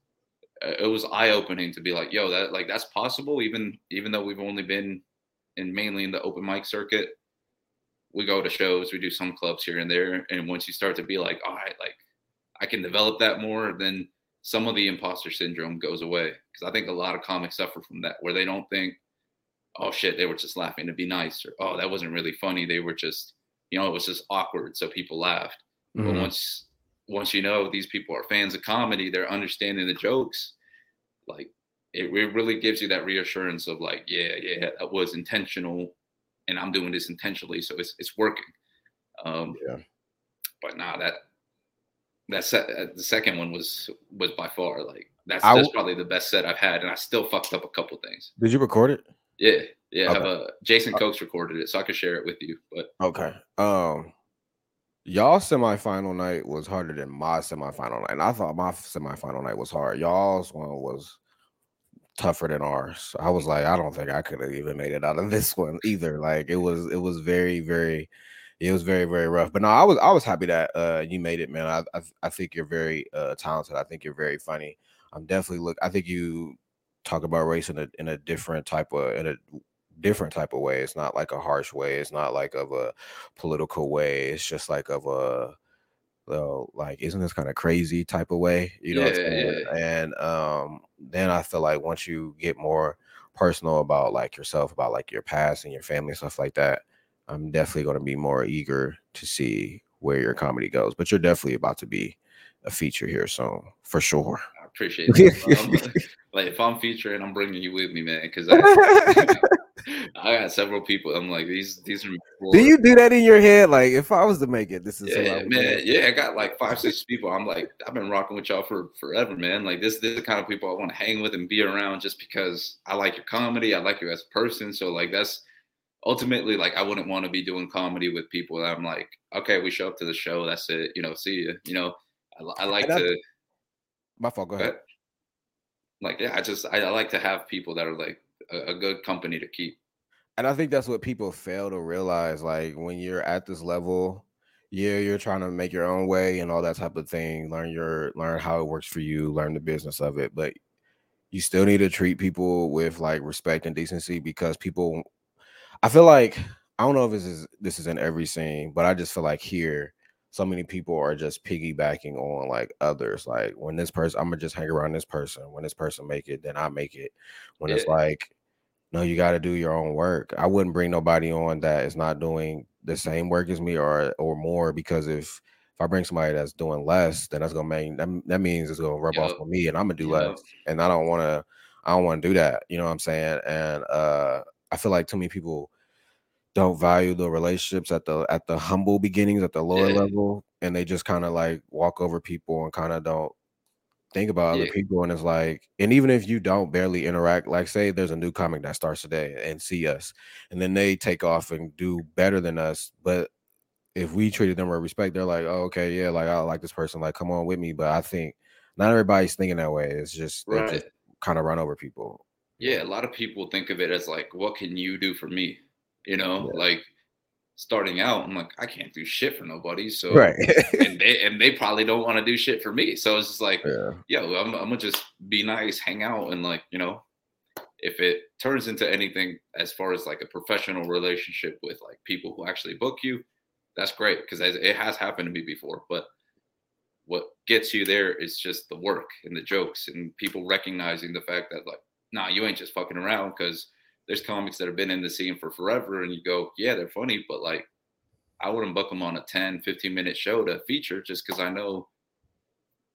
it was eye opening to be like, yo, that like that's possible. Even even though we've only been in mainly in the open mic circuit, we go to shows, we do some clubs here and there, and once you start to be like, all right, like I can develop that more, then some of the imposter syndrome goes away. Because I think a lot of comics suffer from that, where they don't think, oh shit, they were just laughing to be nice, or oh that wasn't really funny. They were just, you know, it was just awkward, so people laughed. But Mhm. once once you know these people are fans of comedy, they're understanding the jokes, like it, it really gives you that reassurance of like, yeah, yeah, that was intentional, and I'm doing this intentionally, so it's it's working. Um, Yeah. But nah, that that set uh, the second one was was by far like that's that's w- probably the best set I've had, and I still fucked up a couple things. Did you record it? Yeah, yeah. I have a Jason Cokes recorded it, so I could share it with you. But Okay. Um, y'all semifinal night was harder than my semifinal night. And I thought my semifinal night was hard. Y'all's one was tougher than ours. I was like, I don't think I could have even made it out of this one either. Like it was, it was very, very, it was very, very rough. But no, I was, I was happy that uh you made it, man. I, I, I think you're very uh talented. I think you're very funny. I'm definitely look. I think you talk about race in a in a different type of in a different type of way. It's not like a harsh way. It's not like of a political way. It's just like of a well, like isn't this kind of crazy type of way, you know? what I'm Yeah. And um, then I feel like once you get more personal about like yourself, about like your past and your family stuff like that, I'm definitely going to be more eager to see where your comedy goes. But you're definitely about to be a feature here soon, for sure. I appreciate it. like if I'm featuring, I'm bringing you with me, man, because I, got several people. I'm like these these are. Do you do that in your head? Like, if I was to make it, this is Yeah, man. Yeah, I got like five, six people. I'm like, I've been rocking with y'all for forever, man. Like this, this is the kind of people I want to hang with and be around just because I like your comedy. I like you as a person. So like that's ultimately like I wouldn't want to be doing comedy with people that I'm like, okay, we show up to the show, that's it. You know, see you. You know, I, I like I- to My fault. Go ahead. like yeah, I just I, I like to have people that are like a, a good company to keep. And I think that's what people fail to realize. Like when you're at this level, yeah, you're trying to make your own way and all that type of thing. Learn your learn how it works for you, learn the business of it. But you still need to treat people with like respect and decency because people I feel like I don't know if this is this is in every scene, but I just feel like here so many people are just piggybacking on like others. Like when this person, I'm gonna just hang around this person. When this person make it, then I make it. When it's like, no, you got to do your own work. I wouldn't bring nobody on that is not doing the same work as me or or more because if if I bring somebody that's doing less, then that's gonna mean that, that means it's gonna rub off on me, and I'm gonna do Yup. less, and I don't want to. I don't want to do that. You know what I'm saying? And uh I feel like too many people don't value the relationships at the at the humble beginnings at the lower Yeah. level and they just kind of like walk over people and kind of don't think about other people and it's like and even if you don't barely interact like say there's a new comic that starts today and see us and then they take off and do better than us but if we treated them with respect they're like oh, okay yeah like i like this person like come on with me but i think not everybody's thinking that way it's just they Right. just kind of run over people yeah, a lot of people think of it as like, what can you do for me? You know, Yeah. like starting out, I'm like, I can't do shit for nobody. So right and they and they probably don't want to do shit for me. So it's just like, yeah yo, I'm, I'm gonna just be nice, hang out, and like, you know, if it turns into anything as far as like a professional relationship with like people who actually book you, that's great because it has happened to me before. But what gets you there is just the work and the jokes and people recognizing the fact that like, nah, you ain't just fucking around because there's comics that have been in the scene for forever and you go, yeah, they're funny, but like I wouldn't book them on a 10, 15 minute show to feature just because I know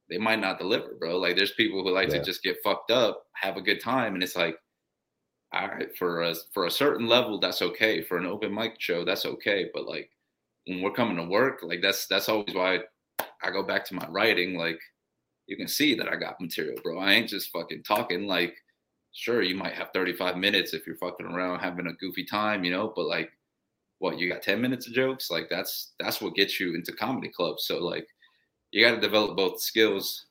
they might not deliver, bro. Like there's people who like Yeah. to just get fucked up, have a good time, and it's like, all right, for a for a certain level, that's okay. For an open mic show, that's okay. But like when we're coming to work, like that's that's always why I go back to my writing. Like you can see that I got material, bro. I ain't just fucking talking. Like sure, you might have 35 minutes if you're fucking around having a goofy time, you know, but like what you got 10 minutes of jokes? Like that's that's what gets you into comedy clubs. So like you got to develop both skills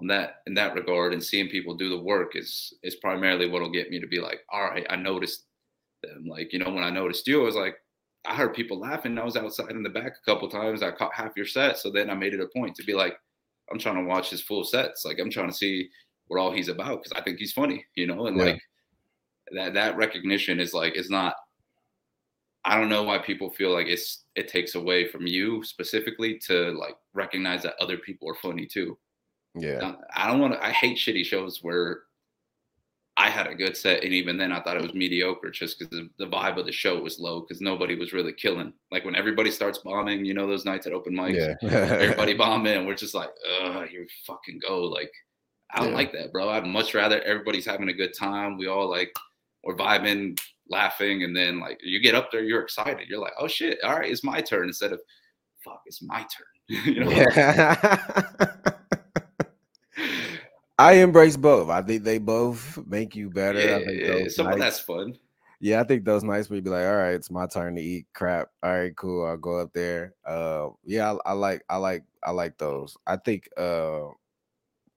on that in that regard and seeing people do the work is is primarily what'll get me to be like all right i noticed them. Like you know when i noticed you i was like i heard people laughing. I was outside in the back a couple times. I caught half your set. So then i made it a point to be like i'm trying to watch his full sets. Like i'm trying to see what all he's about because i think he's funny you know and Yeah. like that that recognition is like it's not I don't know why people feel like it's it takes away from you specifically to like recognize that other people are funny too. yeah I don't want to. I hate shitty shows where I had a good set and even then I thought it was mediocre just because the, the vibe of the show was low because nobody was really killing. Like when everybody starts bombing, you know those nights at open mics, yeah everybody bombing, we're just like, ugh, you fucking go. Like I don't Yeah. like that, bro. I'd much rather everybody's having a good time. We all like we're vibing, laughing, and then like you get up there, you're excited. You're like, oh shit, all right, it's my turn instead of fuck, it's my turn. you know? Yeah. I embrace both. I think they both make you better. I Yeah, think yeah, those some of that's fun. yeah, I think those nights where you be like, all right, it's my turn to eat crap. All right, cool. I'll go up there. Uh yeah, I, I like I like I like those. I think uh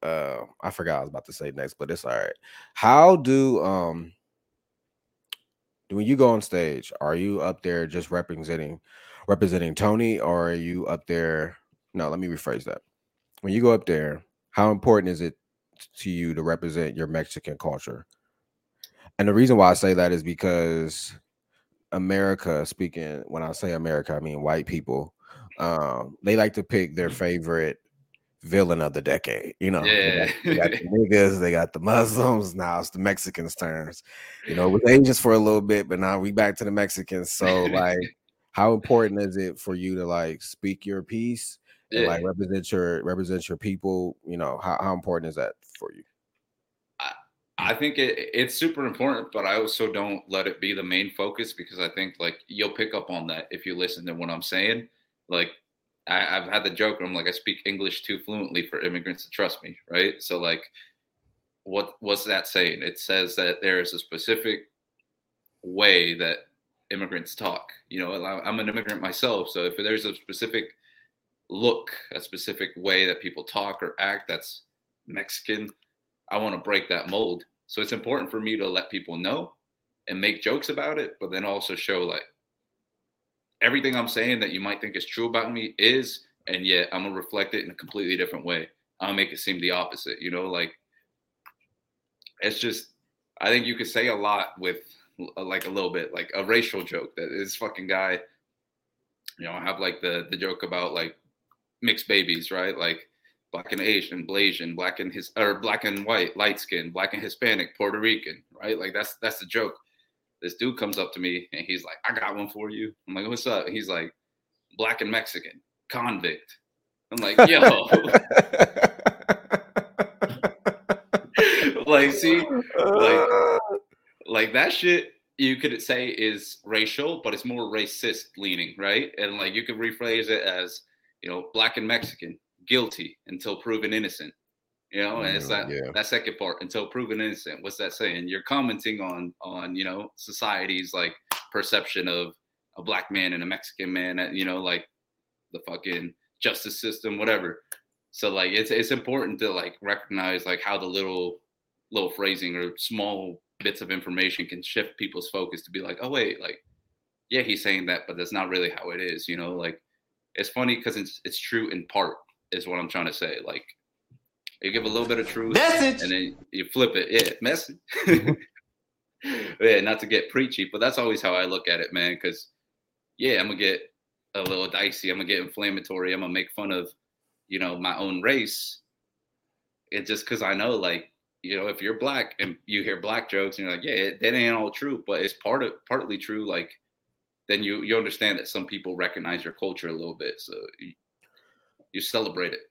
uh I forgot I was about to say next, but it's all right. How do um when you go on stage, are you up there just representing representing Tony or are you up there? No, let me rephrase that. When you go up there, how important is it to you to represent your Mexican culture? And the reason why I say that is because America, speaking when I say America, I mean white people, um, they like to pick their favorite villain of the decade. You know, they got, they got the niggas, they got the Muslims. Now it's the Mexicans' turns. You know, it was Asians for a little bit, but now we back to the Mexicans. So, like, how important is it for you to like speak your piece and Yeah. like represent your represent your people? You know, how, how important is that for you? I think it, it's super important, but I also don't let it be the main focus because I think like you'll pick up on that if you listen to what I'm saying. Like I, I've had the joke, I'm like I speak English too fluently for immigrants to trust me, right? So like, what what's that saying? It says that there is a specific way that immigrants talk. You know, I'm an immigrant myself, so if there's a specific look, a specific way that people talk or act that's Mexican, I want to break that mold. So it's important for me to let people know and make jokes about it, but then also show like everything I'm saying that you might think is true about me is, and yet I'm gonna reflect it in a completely different way. I'll make it seem the opposite, you know, like it's just I think you could say a lot with uh, like a little bit, like a racial joke that this fucking guy, you know, have like the the joke about like mixed babies, right? Like black and Asian, Blasian, black and his or black and white, light skin, black and Hispanic, Puerto Rican, right? Like that's that's the joke. This dude comes up to me and he's like, I got one for you. I'm like, what's up? He's like, black and Mexican, convict. I'm like, yo. like, see, like, uh. like that shit you could say is racial, but it's more racist leaning, right? And like you could rephrase it as, you know, black and Mexican, guilty until proven innocent. You know, and it's that yeah. that second part until proven innocent. What's that saying? You're commenting on on you know society's like perception of a black man and a Mexican man. uh, You know, like the fucking justice system, whatever. So like it's it's important to like recognize like how the little little phrasing or small bits of information can shift people's focus to be like, oh wait, like yeah, he's saying that, but that's not really how it is. You know, like it's funny because it's it's true in part is what I'm trying to say. Like you give a little bit of truth Message. and then you flip it. Yeah, message. Mm-hmm. yeah, not to get preachy, but that's always how I look at it, man. Because yeah, I'm gonna get a little dicey. I'm gonna get inflammatory. I'm gonna make fun of, you know, my own race. It's just because I know, like, you know, if you're black and you hear black jokes and you're like, yeah, that ain't all true, but it's part of partly true. Like, then you you understand that some people recognize your culture a little bit, so you, you celebrate it.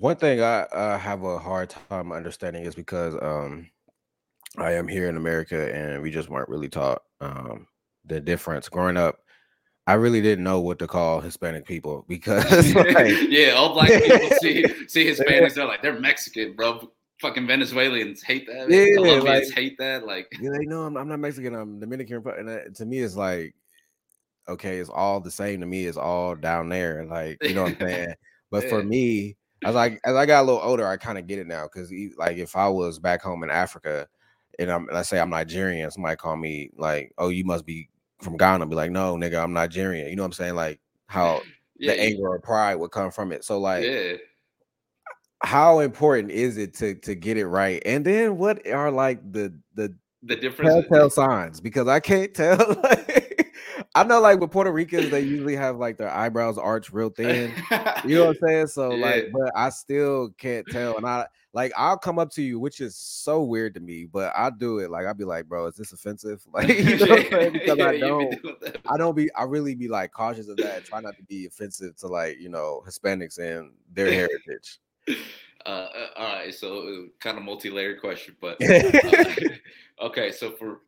One thing I uh, have a hard time understanding is because um, I am here in America and we just weren't really taught um, the difference. Growing up, I really didn't know what to call Hispanic people because like, yeah, all black people see see Hispanics. They're like they're Mexican, bro. Fucking Venezuelans hate that. Yeah, Colombians like- hate that. Like, like, no, I'm, I'm not Mexican. I'm Dominican. And that, to me, it's like, okay, it's all the same to me. It's all down there. Like, you know what I'm saying? But for me, as I as I got a little older, I kind of get it now. Because like, if I was back home in Africa, and I'm let's say I'm Nigerian, somebody call me like, oh, you must be from Ghana. Be like, no, nigga, I'm Nigerian. You know what I'm saying? Like how yeah, the anger or pride would come from it. So like, yeah, how important is it to to get it right? And then what are like the the the difference. telltale signs because I can't tell. Like, I know, like with Puerto Ricans, they usually have like their eyebrows arched real thin. You know what I'm saying? So Yeah. like, but I still can't tell. And I like, I'll come up to you, which is so weird to me, but I do it. Like, I'll be like, bro, is this offensive? Like, you know what I'm saying? Because Yeah, I don't. I don't be. I really be like cautious of that. Try not to be offensive to like you know Hispanics and their heritage. Uh, uh, all right, so kind of multi-layered question, but uh, okay, so for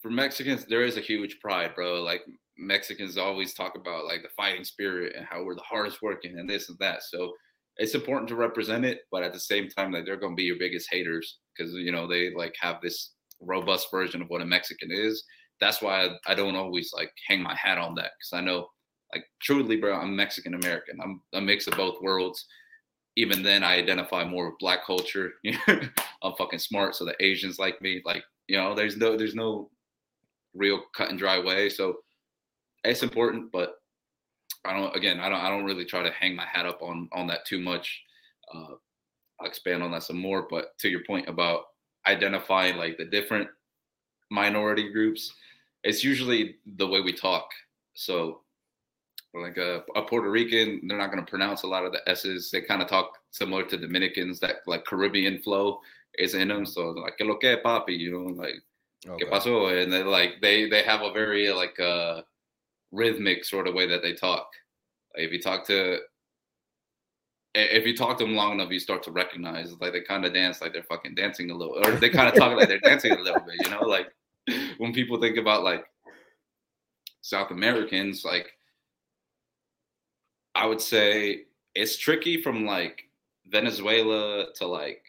for Mexicans, there is a huge pride, bro. Like Mexicans always talk about like the fighting spirit and how we're the hardest working and this and that. So it's important to represent it, but at the same time, like they're gonna be your biggest haters because you know they like have this robust version of what a Mexican is. That's why I, I don't always like hang my hat on that because I know, like, truly, bro, I'm Mexican American. I'm a mix of both worlds. Even then, I identify more with black culture. I'm fucking smart, so the Asians like me. Like, you know, there's no, there's no real cut and dry way. So it's important, but I don't. Again, I don't. I don't really try to hang my hat up on on that too much. Uh, I'll expand on that some more. But to your point about identifying like the different minority groups, it's usually the way we talk. So, like a, a Puerto Rican, they're not going to pronounce a lot of the s's. They kind of talk similar to Dominicans. That like Caribbean flow is in them. So like, "Que lo que, papi?" You know, like Okay. ¿Qué pasó? And they like they they have a very like uh rhythmic sort of way that they talk. Like, if you talk to if you talk to them long enough, you start to recognize like they kind of dance like they're fucking dancing a little, or they kind of talk like they're dancing a little bit. You know, like when people think about like South Americans, like I would say it's tricky from like Venezuela to like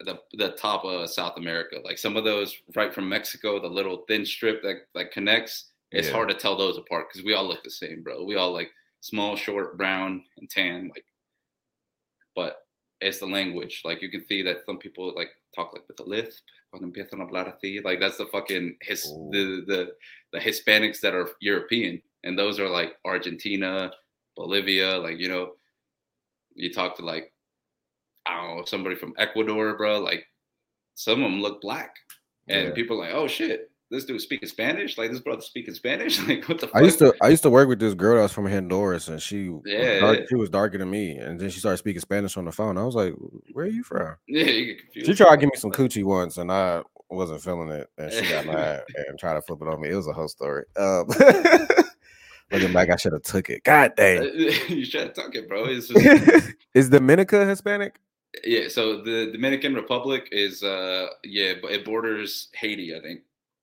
the the top of South America. Like some of those right from Mexico, the little thin strip that that connects. It's Yeah. hard to tell those apart because we all look the same, bro. We all like small, short, brown, and tan. Like, but it's the language. Like you can see that some people like talk like with a lisp. Cuando empiezan a hablar así, like that's the fucking his the oh. the the Hispanics that are European, and those are like Argentina, Bolivia. Like you know, you talk to like I don't know somebody from Ecuador, bro. Like some of them look black, and Yeah. people are like, oh shit, this dude speaking Spanish? Like this brother speaking Spanish? Like what the? I used to I used to work with this girl that was from Honduras, and she was Yeah, dark, yeah. she was darker than me, and then she started speaking Spanish on the phone. I was like, "Where are you from?" Yeah, you get confused. She tried to give me some coochie once, and I wasn't feeling it, and she got mad and tried to flip it on me. It was a whole story. Um, looking back, I should have took it. God dang! you should have took it, bro. It's just, Is Dominica Hispanic? yeah. So the Dominican Republic is uh yeah, but it borders Haiti, I think,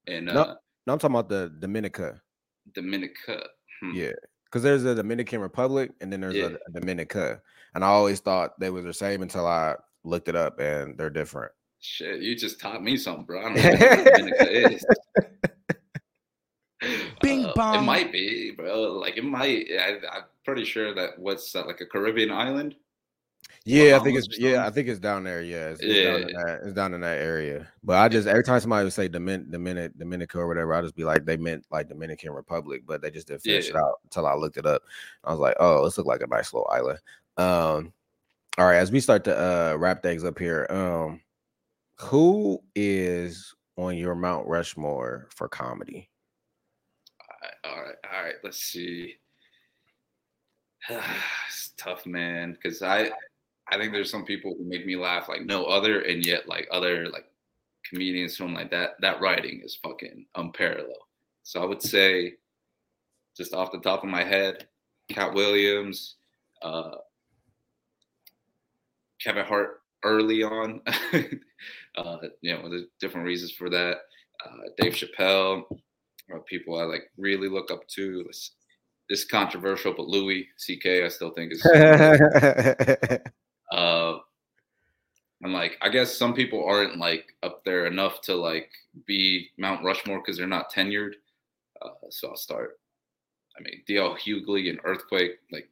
and uh No. No, I'm talking about the Dominica. Dominica. Hmm. Yeah, because there's a Dominican Republic, and then there's Yeah. a, a Dominica, and I always thought they were the same until I looked it up, and they're different. Shit, you just taught me something, bro. I don't know what Dominica is. Bing Uh, It might be, bro. Like it might. I, I'm pretty sure that what's that like a Caribbean island? Yeah, I think it's yeah, I think it's down there. Yeah, it's, it's down in that it's down in that area. But I just every time somebody would say Domin Dominic Dominica or whatever, I just be like they meant like Dominican Republic, but they just didn't finish it out until I looked it up. I was like, oh, this look like a nice little island. Um, all right, as we start to uh wrap things up here, um, who is on your Mount Rushmore for comedy? All right, all right. Let's see. it's tough, man, because I, I think there's some people who make me laugh like no other, and yet like other like comedians, something like that. That writing is fucking unparalleled. So I would say, just off the top of my head, Katt Williams, uh, Kevin Hart early on. uh, you know, there's different reasons for that. Uh, Dave Chappelle, uh, people I like really look up to. This, this is controversial, but Louis C.K. I still think is. uh, and like, I guess some people aren't like up there enough to like be Mount Rushmore because they're not tenured. Uh, so I'll start. I mean, D.L. Hughley and Earthquake, like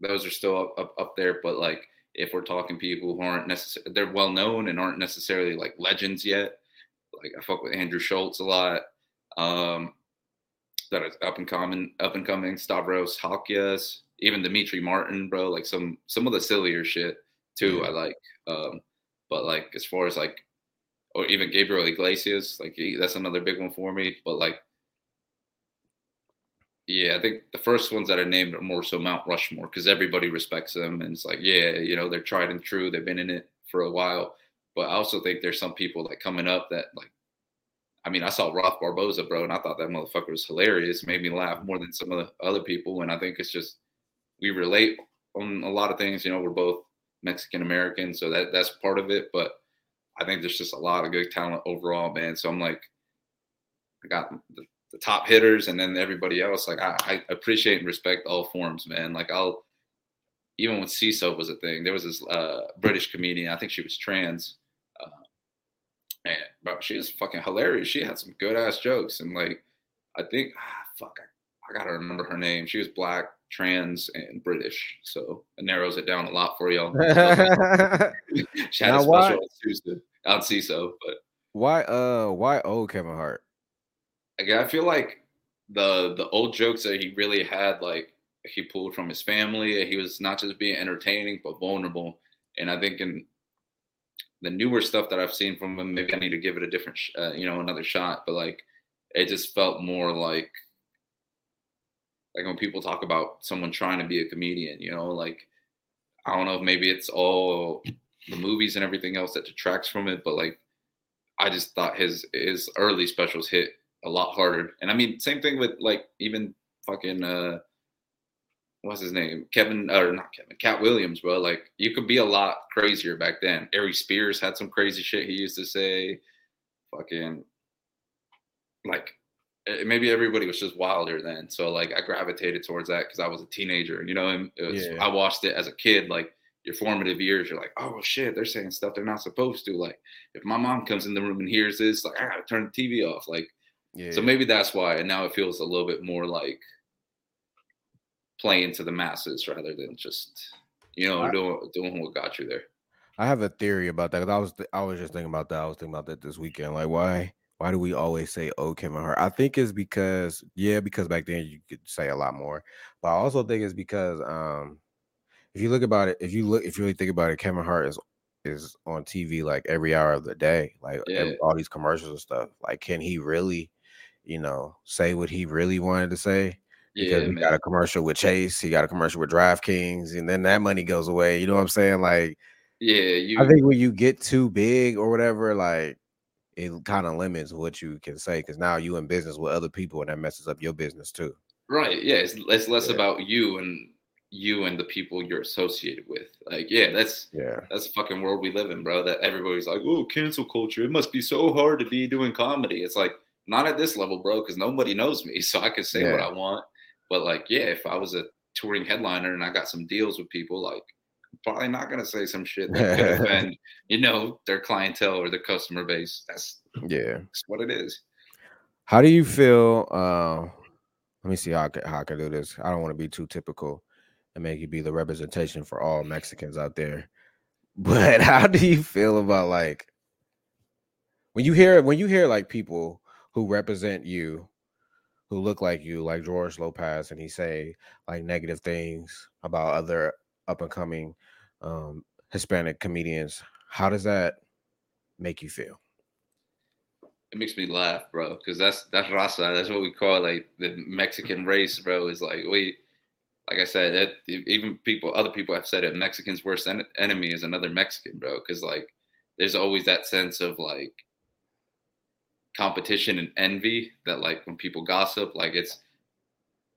those are still up, up up there. But like, if we're talking people who aren't necessarily, they're well known and aren't necessarily like legends yet. Like I fuck with Andrew Schulz a lot. Um, that is up and coming, up and coming. Stavros Halkias, even Demetri Martin, bro. Like some some of the sillier shit too. I like. Um, but like as far as like, or even Gabriel Iglesias, like he, that's another big one for me. But like, yeah, I think the first ones that I named are more so Mount Rushmore because everybody respects them and it's like, yeah, you know, they're tried and true. They've been in it for a while. But I also think there's some people like coming up that like, I mean, I saw Ralph Barbosa, bro, and I thought that motherfucker was hilarious. Made me laugh more than some of the other people. And I think it's just we relate on a lot of things. You know, we're both Mexican American, so that that's part of it. But I think there's just a lot of good talent overall, man. So I'm like, I got the, the top hitters, and then everybody else. Like I, I appreciate and respect all forms, man. Like I'll even when Seeso was a thing, there was this uh, British comedian. I think she was trans. Uh, and bro, she was fucking hilarious. She had some good ass jokes, and like I think ah, fuck, I, I gotta remember her name. She was black, trans, and British, so it narrows it down a lot for y'all. she had Now a why- special Tuesday on Seeso, but why uh why old Kevin Hart? like, I feel like the the old jokes that he really had, like he pulled from his family. He was not just being entertaining, but vulnerable. And I think in the newer stuff that I've seen from him, maybe I need to give it a different, sh- uh, you know, another shot. But like, it just felt more like, like when people talk about someone trying to be a comedian, you know, like I don't know if maybe it's all the movies and everything else that detracts from it, but like I just thought his his early specials hit a lot harder. And I mean, same thing with like even fucking uh what's his name? Kevin or not Kevin, Katt Williams, bro. Like you could be a lot crazier back then. Aries Spears had some crazy shit he used to say. Fucking like Eh, maybe everybody was just wilder then. So like I gravitated towards that because I was a teenager, you know, and was, Yeah. I watched it as a kid, like your formative years, you're like, oh shit, they're saying stuff they're not supposed to. Like if my mom comes in the room and hears this, like I gotta turn the TV off. Like Yeah. so maybe that's why. And now it feels a little bit more like playing to the masses rather than just, you know, I- doing doing what got you there. I have a theory about that. I was th- I was just thinking about that. I was thinking about that this weekend. Like why why do we always say oh Kevin Hart? I think it's because yeah, because back then you could say a lot more. But I also think it's because um if you look about it, if you look if you really think about it, Kevin Hart is is on TV like every hour of the day, like Yeah. all these commercials and stuff. Like, can he really, you know, say what he really wanted to say? Because Yeah, he man. got a commercial with Chase, he got a commercial with DraftKings, and then that money goes away. You know what I'm saying? Like, yeah, you. I think when you get too big or whatever, like it kind of limits what you can say because now you in business with other people and that messes up your business too. Right. Yeah. It's, it's less Yeah. about you and you and the people you're associated with. Like, yeah, that's Yeah. that's the fucking world we live in, bro. That everybody's like, oh, cancel culture. It must be so hard to be doing comedy. It's like not at this level, bro, because nobody knows me, so I can say what I want. But like, yeah, if I was a touring headliner and I got some deals with people, like, probably not gonna say some shit that could offend, you know, their clientele or their customer base. That's, Yeah. that's what it is. How do you feel? Uh, let me see how I can, how I can do this. I don't want to be too typical and make you be the representation for all Mexicans out there. But how do you feel about like when you hear when you hear like people who represent you, who look like you, like George Lopez, and he say like negative things about other up and coming um, Hispanic comedians? How does that make you feel? it makes me laugh, bro, because that's that's raza. That's what we call like the Mexican race, bro. Is like we, like I said, that even people, other people have said it. Mexican's worst en- enemy is another Mexican, bro, because like there's always that sense of like competition and envy that like when people gossip, like it's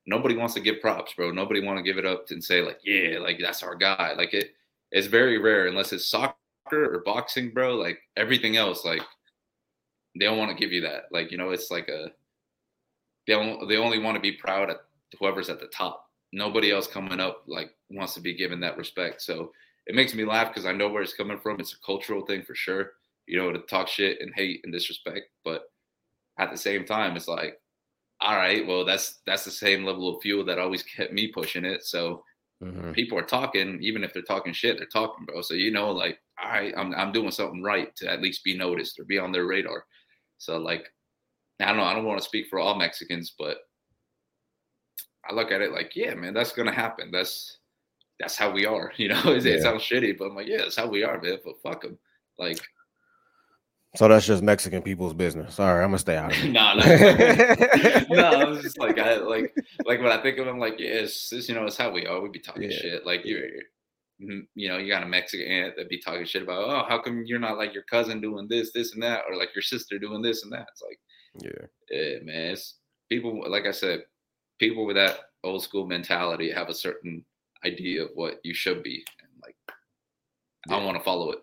nobody wants to give props, bro. Nobody want to give it up and say like, yeah, like that's our guy. Like it, it's very rare unless it's soccer or boxing, bro. Like everything else, like they don't want to give you that. Like, you know, it's like a they don't they only want to be proud at whoever's at the top. Nobody else coming up like wants to be given that respect. So it makes me laugh because I know where it's coming from. It's a cultural thing for sure. You know, to talk shit and hate and disrespect. But at the same time, it's like, all right, well, that's that's the same level of fuel that always kept me pushing it. So Mhm. people are talking, even if they're talking shit, they're talking, bro. So you know, like, all right, I'm I'm doing something right to at least be noticed or be on their radar. So like, I don't know, I don't want to speak for all Mexicans, but I look at it like, yeah, man, that's gonna happen. That's that's how we are. You know, it, Yeah. it sounds shitty, but I'm like, yeah, that's how we are, man. But fuck them. Like, So that's just Mexican people's business. Right, I'm gonna stay out of it. no, no, no. I was just like, I like, like when I think of them, like, yeah, it's, it's you know, it's how we are. We be talking Yeah. shit. Like you're, mm, you know, you got a Mexican aunt that be talking shit about, oh, how come you're not like your cousin doing this, this, and that, or like your sister doing this and that? It's like, Yeah. yeah, man, it's people. Like I said, people with that old school mentality have a certain idea of what you should be, and like, I Yeah. want to follow it.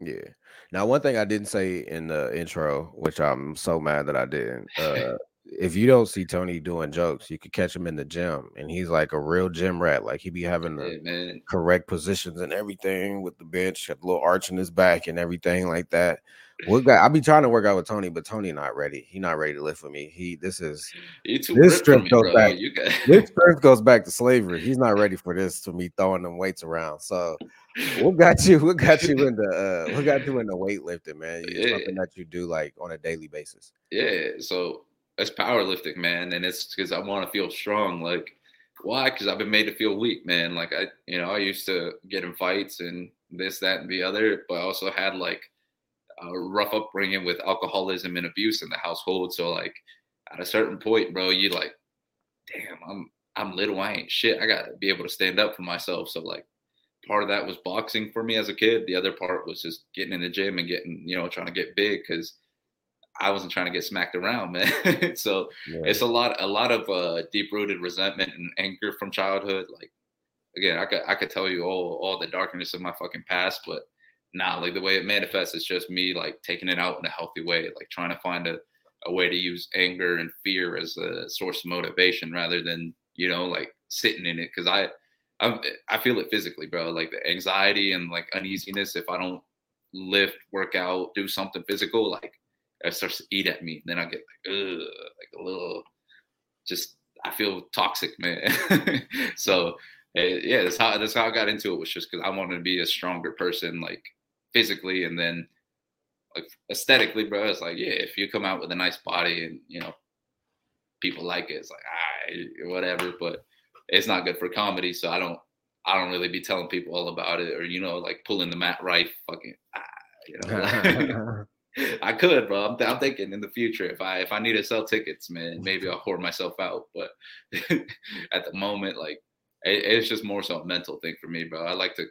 Yeah. Now, one thing I didn't say in the intro, which I'm so mad that I didn't. Uh, if you don't see Tony doing jokes, you could catch him in the gym, and he's like a real gym rat. Like he be having the correct positions and everything with the bench, a little arch in his back and everything like that. What guy? I be trying to work out with Tony, but Tony not ready. He not ready to lift with me. He this is This strip me, goes bro. back. You got this strength goes back to slavery. He's not ready for this to me throwing them weights around. So what got you? What got you into uh what got you into weightlifting, man? It's Yeah. something that you do like on a daily basis. Yeah, so it's powerlifting, man, and it's because I want to feel strong. Like, why? Because I've been made to feel weak, man. Like I, you know, I used to get in fights and this, that, and the other, but I also had like a rough upbringing with alcoholism and abuse in the household. So like, at a certain point, bro, you like, damn, I'm I'm little, I ain't shit. I gotta be able to stand up for myself. So like, part of that was boxing for me as a kid. The other part was just getting in the gym and getting, you know, trying to get big because I wasn't trying to get smacked around, man. so Yeah. it's a lot, a lot of uh, deep rooted resentment and anger from childhood. Like again, I could I could tell you all all the darkness of my fucking past, but nah, like the way it manifests it's just me like taking it out in a healthy way, like trying to find a, a way to use anger and fear as a source of motivation rather than you know like sitting in it because I I'm, I feel it physically, bro. Like the anxiety and like uneasiness if I don't lift, work out, do something physical, like it starts to eat at me. Then I get like, ugh, like a little, just I feel toxic, man. so eh, yeah, that's how that's how I got into it. Was just because I wanted to be a stronger person, like physically, and then like aesthetically, bro. It's like yeah, if you come out with a nice body and you know people like it, it's like ah, whatever. But it's not good for comedy, so I don't I don't really be telling people all about it, or you know, like pulling the Matt Rife fucking. Ah, you know, I could, bro. I'm, I'm thinking in the future if I if I need to sell tickets, man, maybe I'll whore myself out. But at the moment, like it, it's just more so a mental thing for me, bro. I like to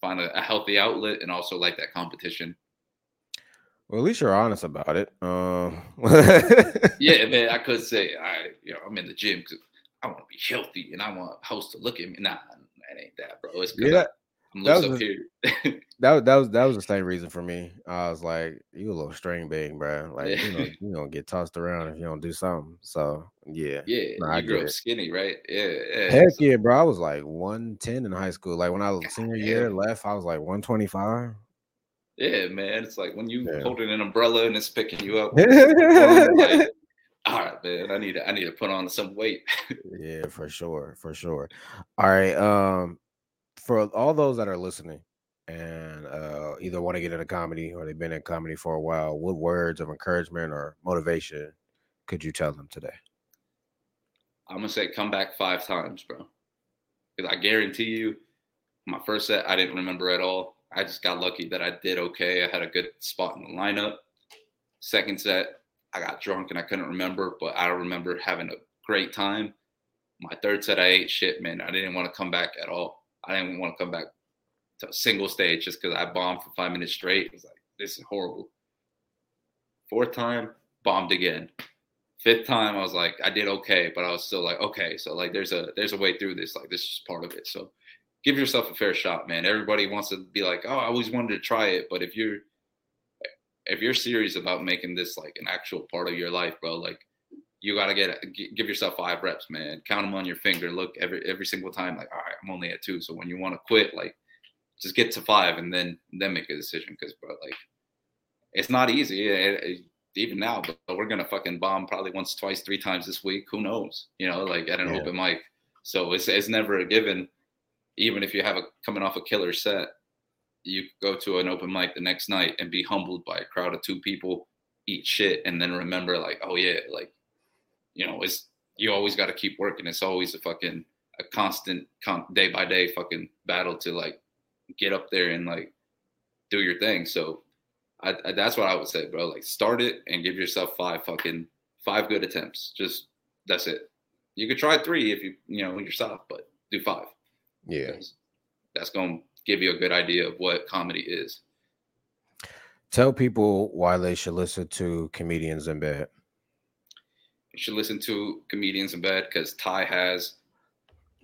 find a, a healthy outlet and also like that competition. Well, at least you're honest about it. Um, Yeah, man. I could say I, you know, I'm in the gym because I want to be healthy and I want a host to look at me. Nah, that ain't that, bro. It's 'cause Yeah, I'm that was up a- here. that was that was that was the same reason for me. I was like, you a little string bean, bro. Like you know, Yeah. you gonna get tossed around if you don't do something. So yeah. yeah, Nah, I grew up it. skinny, right? Yeah, yeah. Heck so- yeah, bro. I was like 110 in high school. Like when I was senior year left, I was like 125. Yeah, man. It's like when you Yeah. holding an umbrella and it's picking you up. Like, all right, man. I need to I need to put on some weight. yeah, for sure, for sure. All right. Um, for all those that are listening and uh either want to get into comedy or they've been in comedy for a while, what words of encouragement or motivation could you tell them today? I'm gonna say come back five times, bro. Because I guarantee you, my first set I didn't remember at all. I just got lucky that I did okay. I had a good spot in the lineup. Second set, I got drunk and I couldn't remember, but I remember having a great time. My third set, I ate shit, man. I didn't want to come back at all. I didn't want to come back to a single stage just because I bombed for five minutes straight. It was like, this is horrible. Fourth time, bombed again. Fifth time, I was like, I did okay, but I was still like, okay, so like there's a there's a way through this. Like this is part of it. So give yourself a fair shot, man. Everybody wants to be like, oh, I always wanted to try it, but if you're if you're serious about making this like an actual part of your life, bro, like you gotta get give yourself five reps, man. Count them on your finger. Look every every single time, like, all right, I'm only at two. So when you want to quit, like, just get to five and then then make a decision. Because, bro, like, it's not easy. It- it- even now, but we're gonna fucking bomb probably once, twice, three times this week. Who knows? You know, like at an Yeah. open mic. So it's it's never a given. Even if you have a coming off a killer set, you go to an open mic the next night and be humbled by a crowd of two people, eat shit, and then remember like, oh yeah, like, you know, it's you always got to keep working. It's always a fucking a constant, con- day by day fucking battle to like get up there and like do your thing. So I, I that's what I would say, bro. Like start it and give yourself five fucking five good attempts. Just that's it. You could try three if you you know yourself, but do five. Yeah. because That's gonna give you a good idea of what comedy is. Tell people why they should listen to comedians in bed. You should listen to comedians in bed because Ty has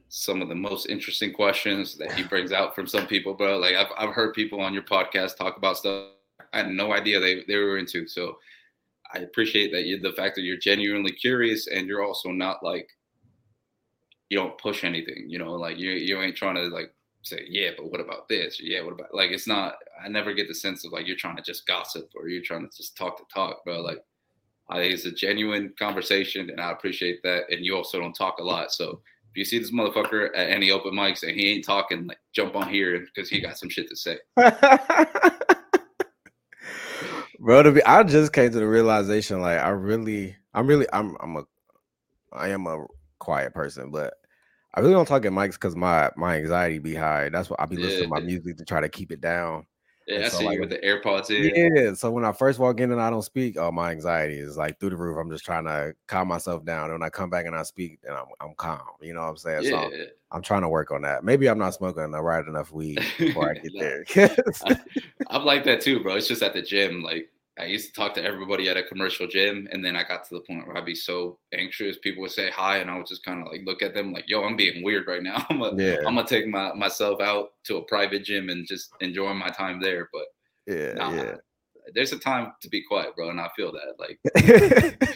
some of the most interesting questions that he brings out from some people, bro. Like I've I've heard people on your podcast talk about stuff I had no idea they, they were into. So I appreciate that you the fact that you're genuinely curious and you're also not like you don't push anything, you know, like you you ain't trying to like say, yeah, but what about this? Or, yeah, what about like it's not I never get the sense of like you're trying to just gossip or you're trying to just talk to talk, bro. Like I think it's a genuine conversation and I appreciate that. And you also don't talk a lot. So if you see this motherfucker at any open mics and he ain't talking, like jump on here because he got some shit to say. Bro, to be, I just came to the realization like I really, I'm really, I'm, I'm a, I am a quiet person, but I really don't talk at mics because my my anxiety be high. That's why I be listening to my music to try to keep it down. Yeah, And I so, see like, you with the AirPods in. Yeah. So when I first walk in and I don't speak, oh, my anxiety is like through the roof. I'm just trying to calm myself down. And when I come back and I speak, then I'm I'm calm. You know what I'm saying? Yeah. So I'm trying to work on that. Maybe I'm not smoking the right enough weed before I get there. I'm like that too, bro. It's just at the gym. Like I used to talk to everybody at a commercial gym, and then I got to the point where I'd be so anxious. People would say hi, and I would just kind of like look at them like, "Yo, I'm being weird right now. I'm gonna, yeah, I'm gonna take my myself out to a private gym and just enjoy my time there." But yeah, nah, yeah. there's a time to be quiet, bro, and I feel that. Like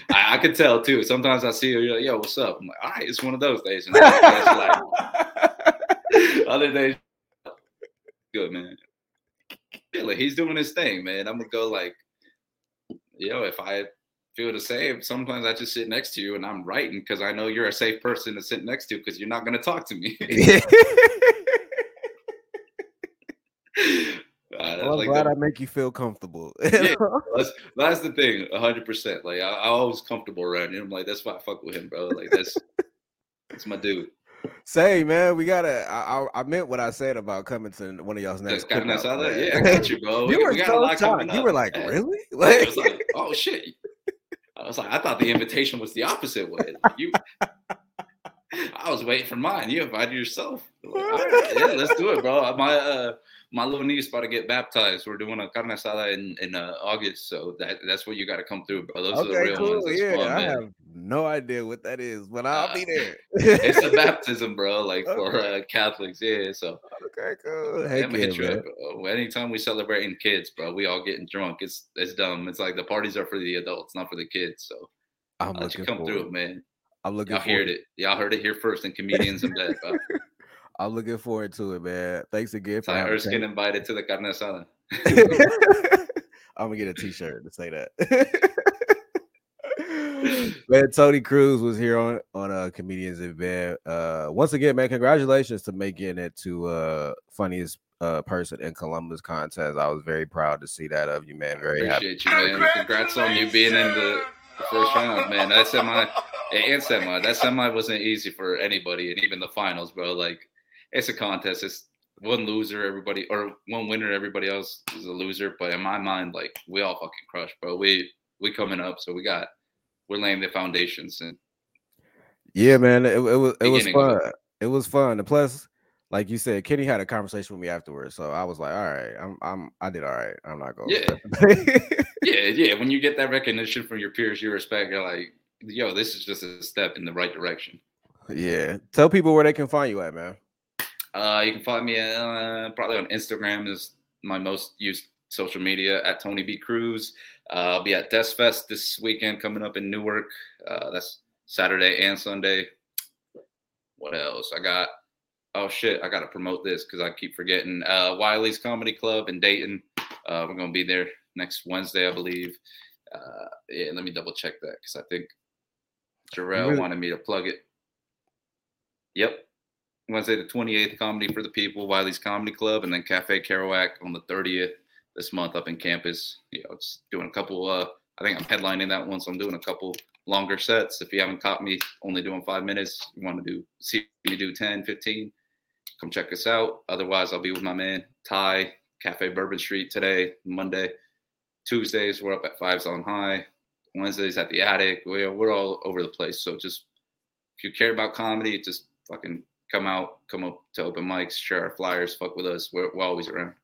I, I could tell too. Sometimes I see you, you're like, "Yo, what's up?" I'm like, "All right, it's one of those days." And other days, like, other days, good man. Yeah, like he's doing his thing, man. I'm gonna go like, yo, if I feel the same, sometimes I just sit next to you and I'm writing because I know you're a safe person to sit next to because you're not gonna talk to me. Uh, Well, I'm like glad I make you feel comfortable. Yeah. that's, that's the thing, hundred percent. Like I, I always comfortable around him. I'm like, that's why I fuck with him, bro. Like that's that's my dude. Say, man, we gotta. I, I, I meant what I said about coming to one of y'all's next. Of cookout. Yeah, I got you, bro. you were we so shocked. You were like, Yeah. really? Like, like, oh shit. I was like, I thought the invitation was the opposite way. You, I was waiting for mine. You invited yourself. Like, right, yeah, let's do it, bro. My uh, my little niece about to get baptized. We're doing a carne asada in in uh, August, so that that's what you got to come through, bro. Those are the okay, real cool. ones. Yeah, fun, I man. have no idea what that is, but I'll Uh, be there. It's a baptism, bro. Like for uh, Catholics, yeah. So okay, cool. Heck I'm gonna yeah, hit you up. bro. Anytime we celebrating kids, bro, we all getting drunk. It's it's dumb. It's like the parties are for the adults, not for the kids. So I'm I'll let you come forward. through, man. I'm looking Y'all forward. heard it. Y'all heard it here first and comedians in bed. I'm looking forward to it, man. Thanks again for Ty Erskine invited to the carne asada. I'm gonna get a t-shirt to say that. man, Tony Cruz was here on on uh comedians in bed. Uh once again, man, congratulations to making it to uh funniest uh person in Columbus contest. I was very proud to see that of you, man. Very happy. Appreciate you, man. Congrats on you being in the the first round, man. That semi and semi. That semi wasn't easy for anybody, and even the finals, bro. Like it's a contest. It's one loser, everybody, or one winner, everybody else is a loser. But in my mind, like we all fucking crush, bro. We we coming up, so we got we're laying the foundations, and Yeah, man. It, it was it was fun. It was fun. And plus, like you said, Kenny had a conversation with me afterwards. So I was like, all right, I'm I'm I did all right. I'm not going Yeah. yeah, yeah. When you get that recognition from your peers, you respect. You're like, yo, this is just a step in the right direction. yeah. Tell people where they can find you at, man. Uh, you can find me uh, probably on Instagram is my most used social media at Tony B Cruz. Uh, I'll be at Death Fest this weekend coming up in Newark. Uh, that's Saturday and Sunday. What else? I got. Oh shit! I gotta promote this because I keep forgetting. Uh, Wiley's Comedy Club in Dayton. Uh, we're gonna be there next Wednesday, I believe. Uh, yeah, let me double check that because I think Jarrell really- wanted me to plug it. Yep, Wednesday the 28th, Comedy for the People, Wiley's Comedy Club, and then Cafe Kerouac on the 30th this month up in campus. You know, it's doing a couple, uh, I think I'm headlining that one, so I'm doing a couple longer sets. If you haven't caught me only doing five minutes, you want to do, see me do 10, 15, come check us out. Otherwise, I'll be with my man Ty, Cafe Bourbon Street today, Monday. Tuesdays, we're up at Fives on High. Wednesdays at the Attic. We're, we're all over the place. So just, if you care about comedy, just fucking come out, come up to open mics, share our flyers, fuck with us. We're, we're always around.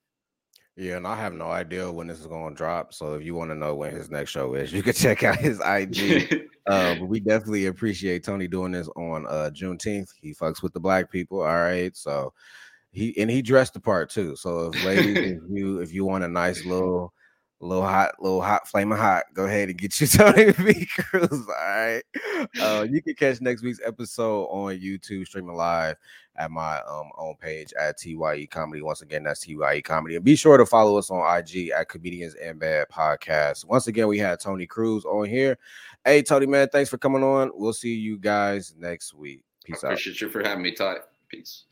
Yeah, and I have no idea when this is going to drop. So if you want to know when his next show is, you can check out his IG. uh, but we definitely appreciate Tony doing this on uh Juneteenth. He fucks with the black people. All right, so he and he dressed the part too. So if ladies, if you if you want a nice little little hot, little hot, flaming hot, go ahead and get you Tony B Cruz. All right. Uh, you can catch next week's episode on YouTube streaming live at my um own page at TYE Comedy. Once again, that's TYE Comedy. And be sure to follow us on IG at Comedians in Bed Podcast. Once again, we had Tony Cruz on here. Hey, Tony, man, thanks for coming on. We'll see you guys next week. Peace out. Appreciate you for having me, Ty. Peace.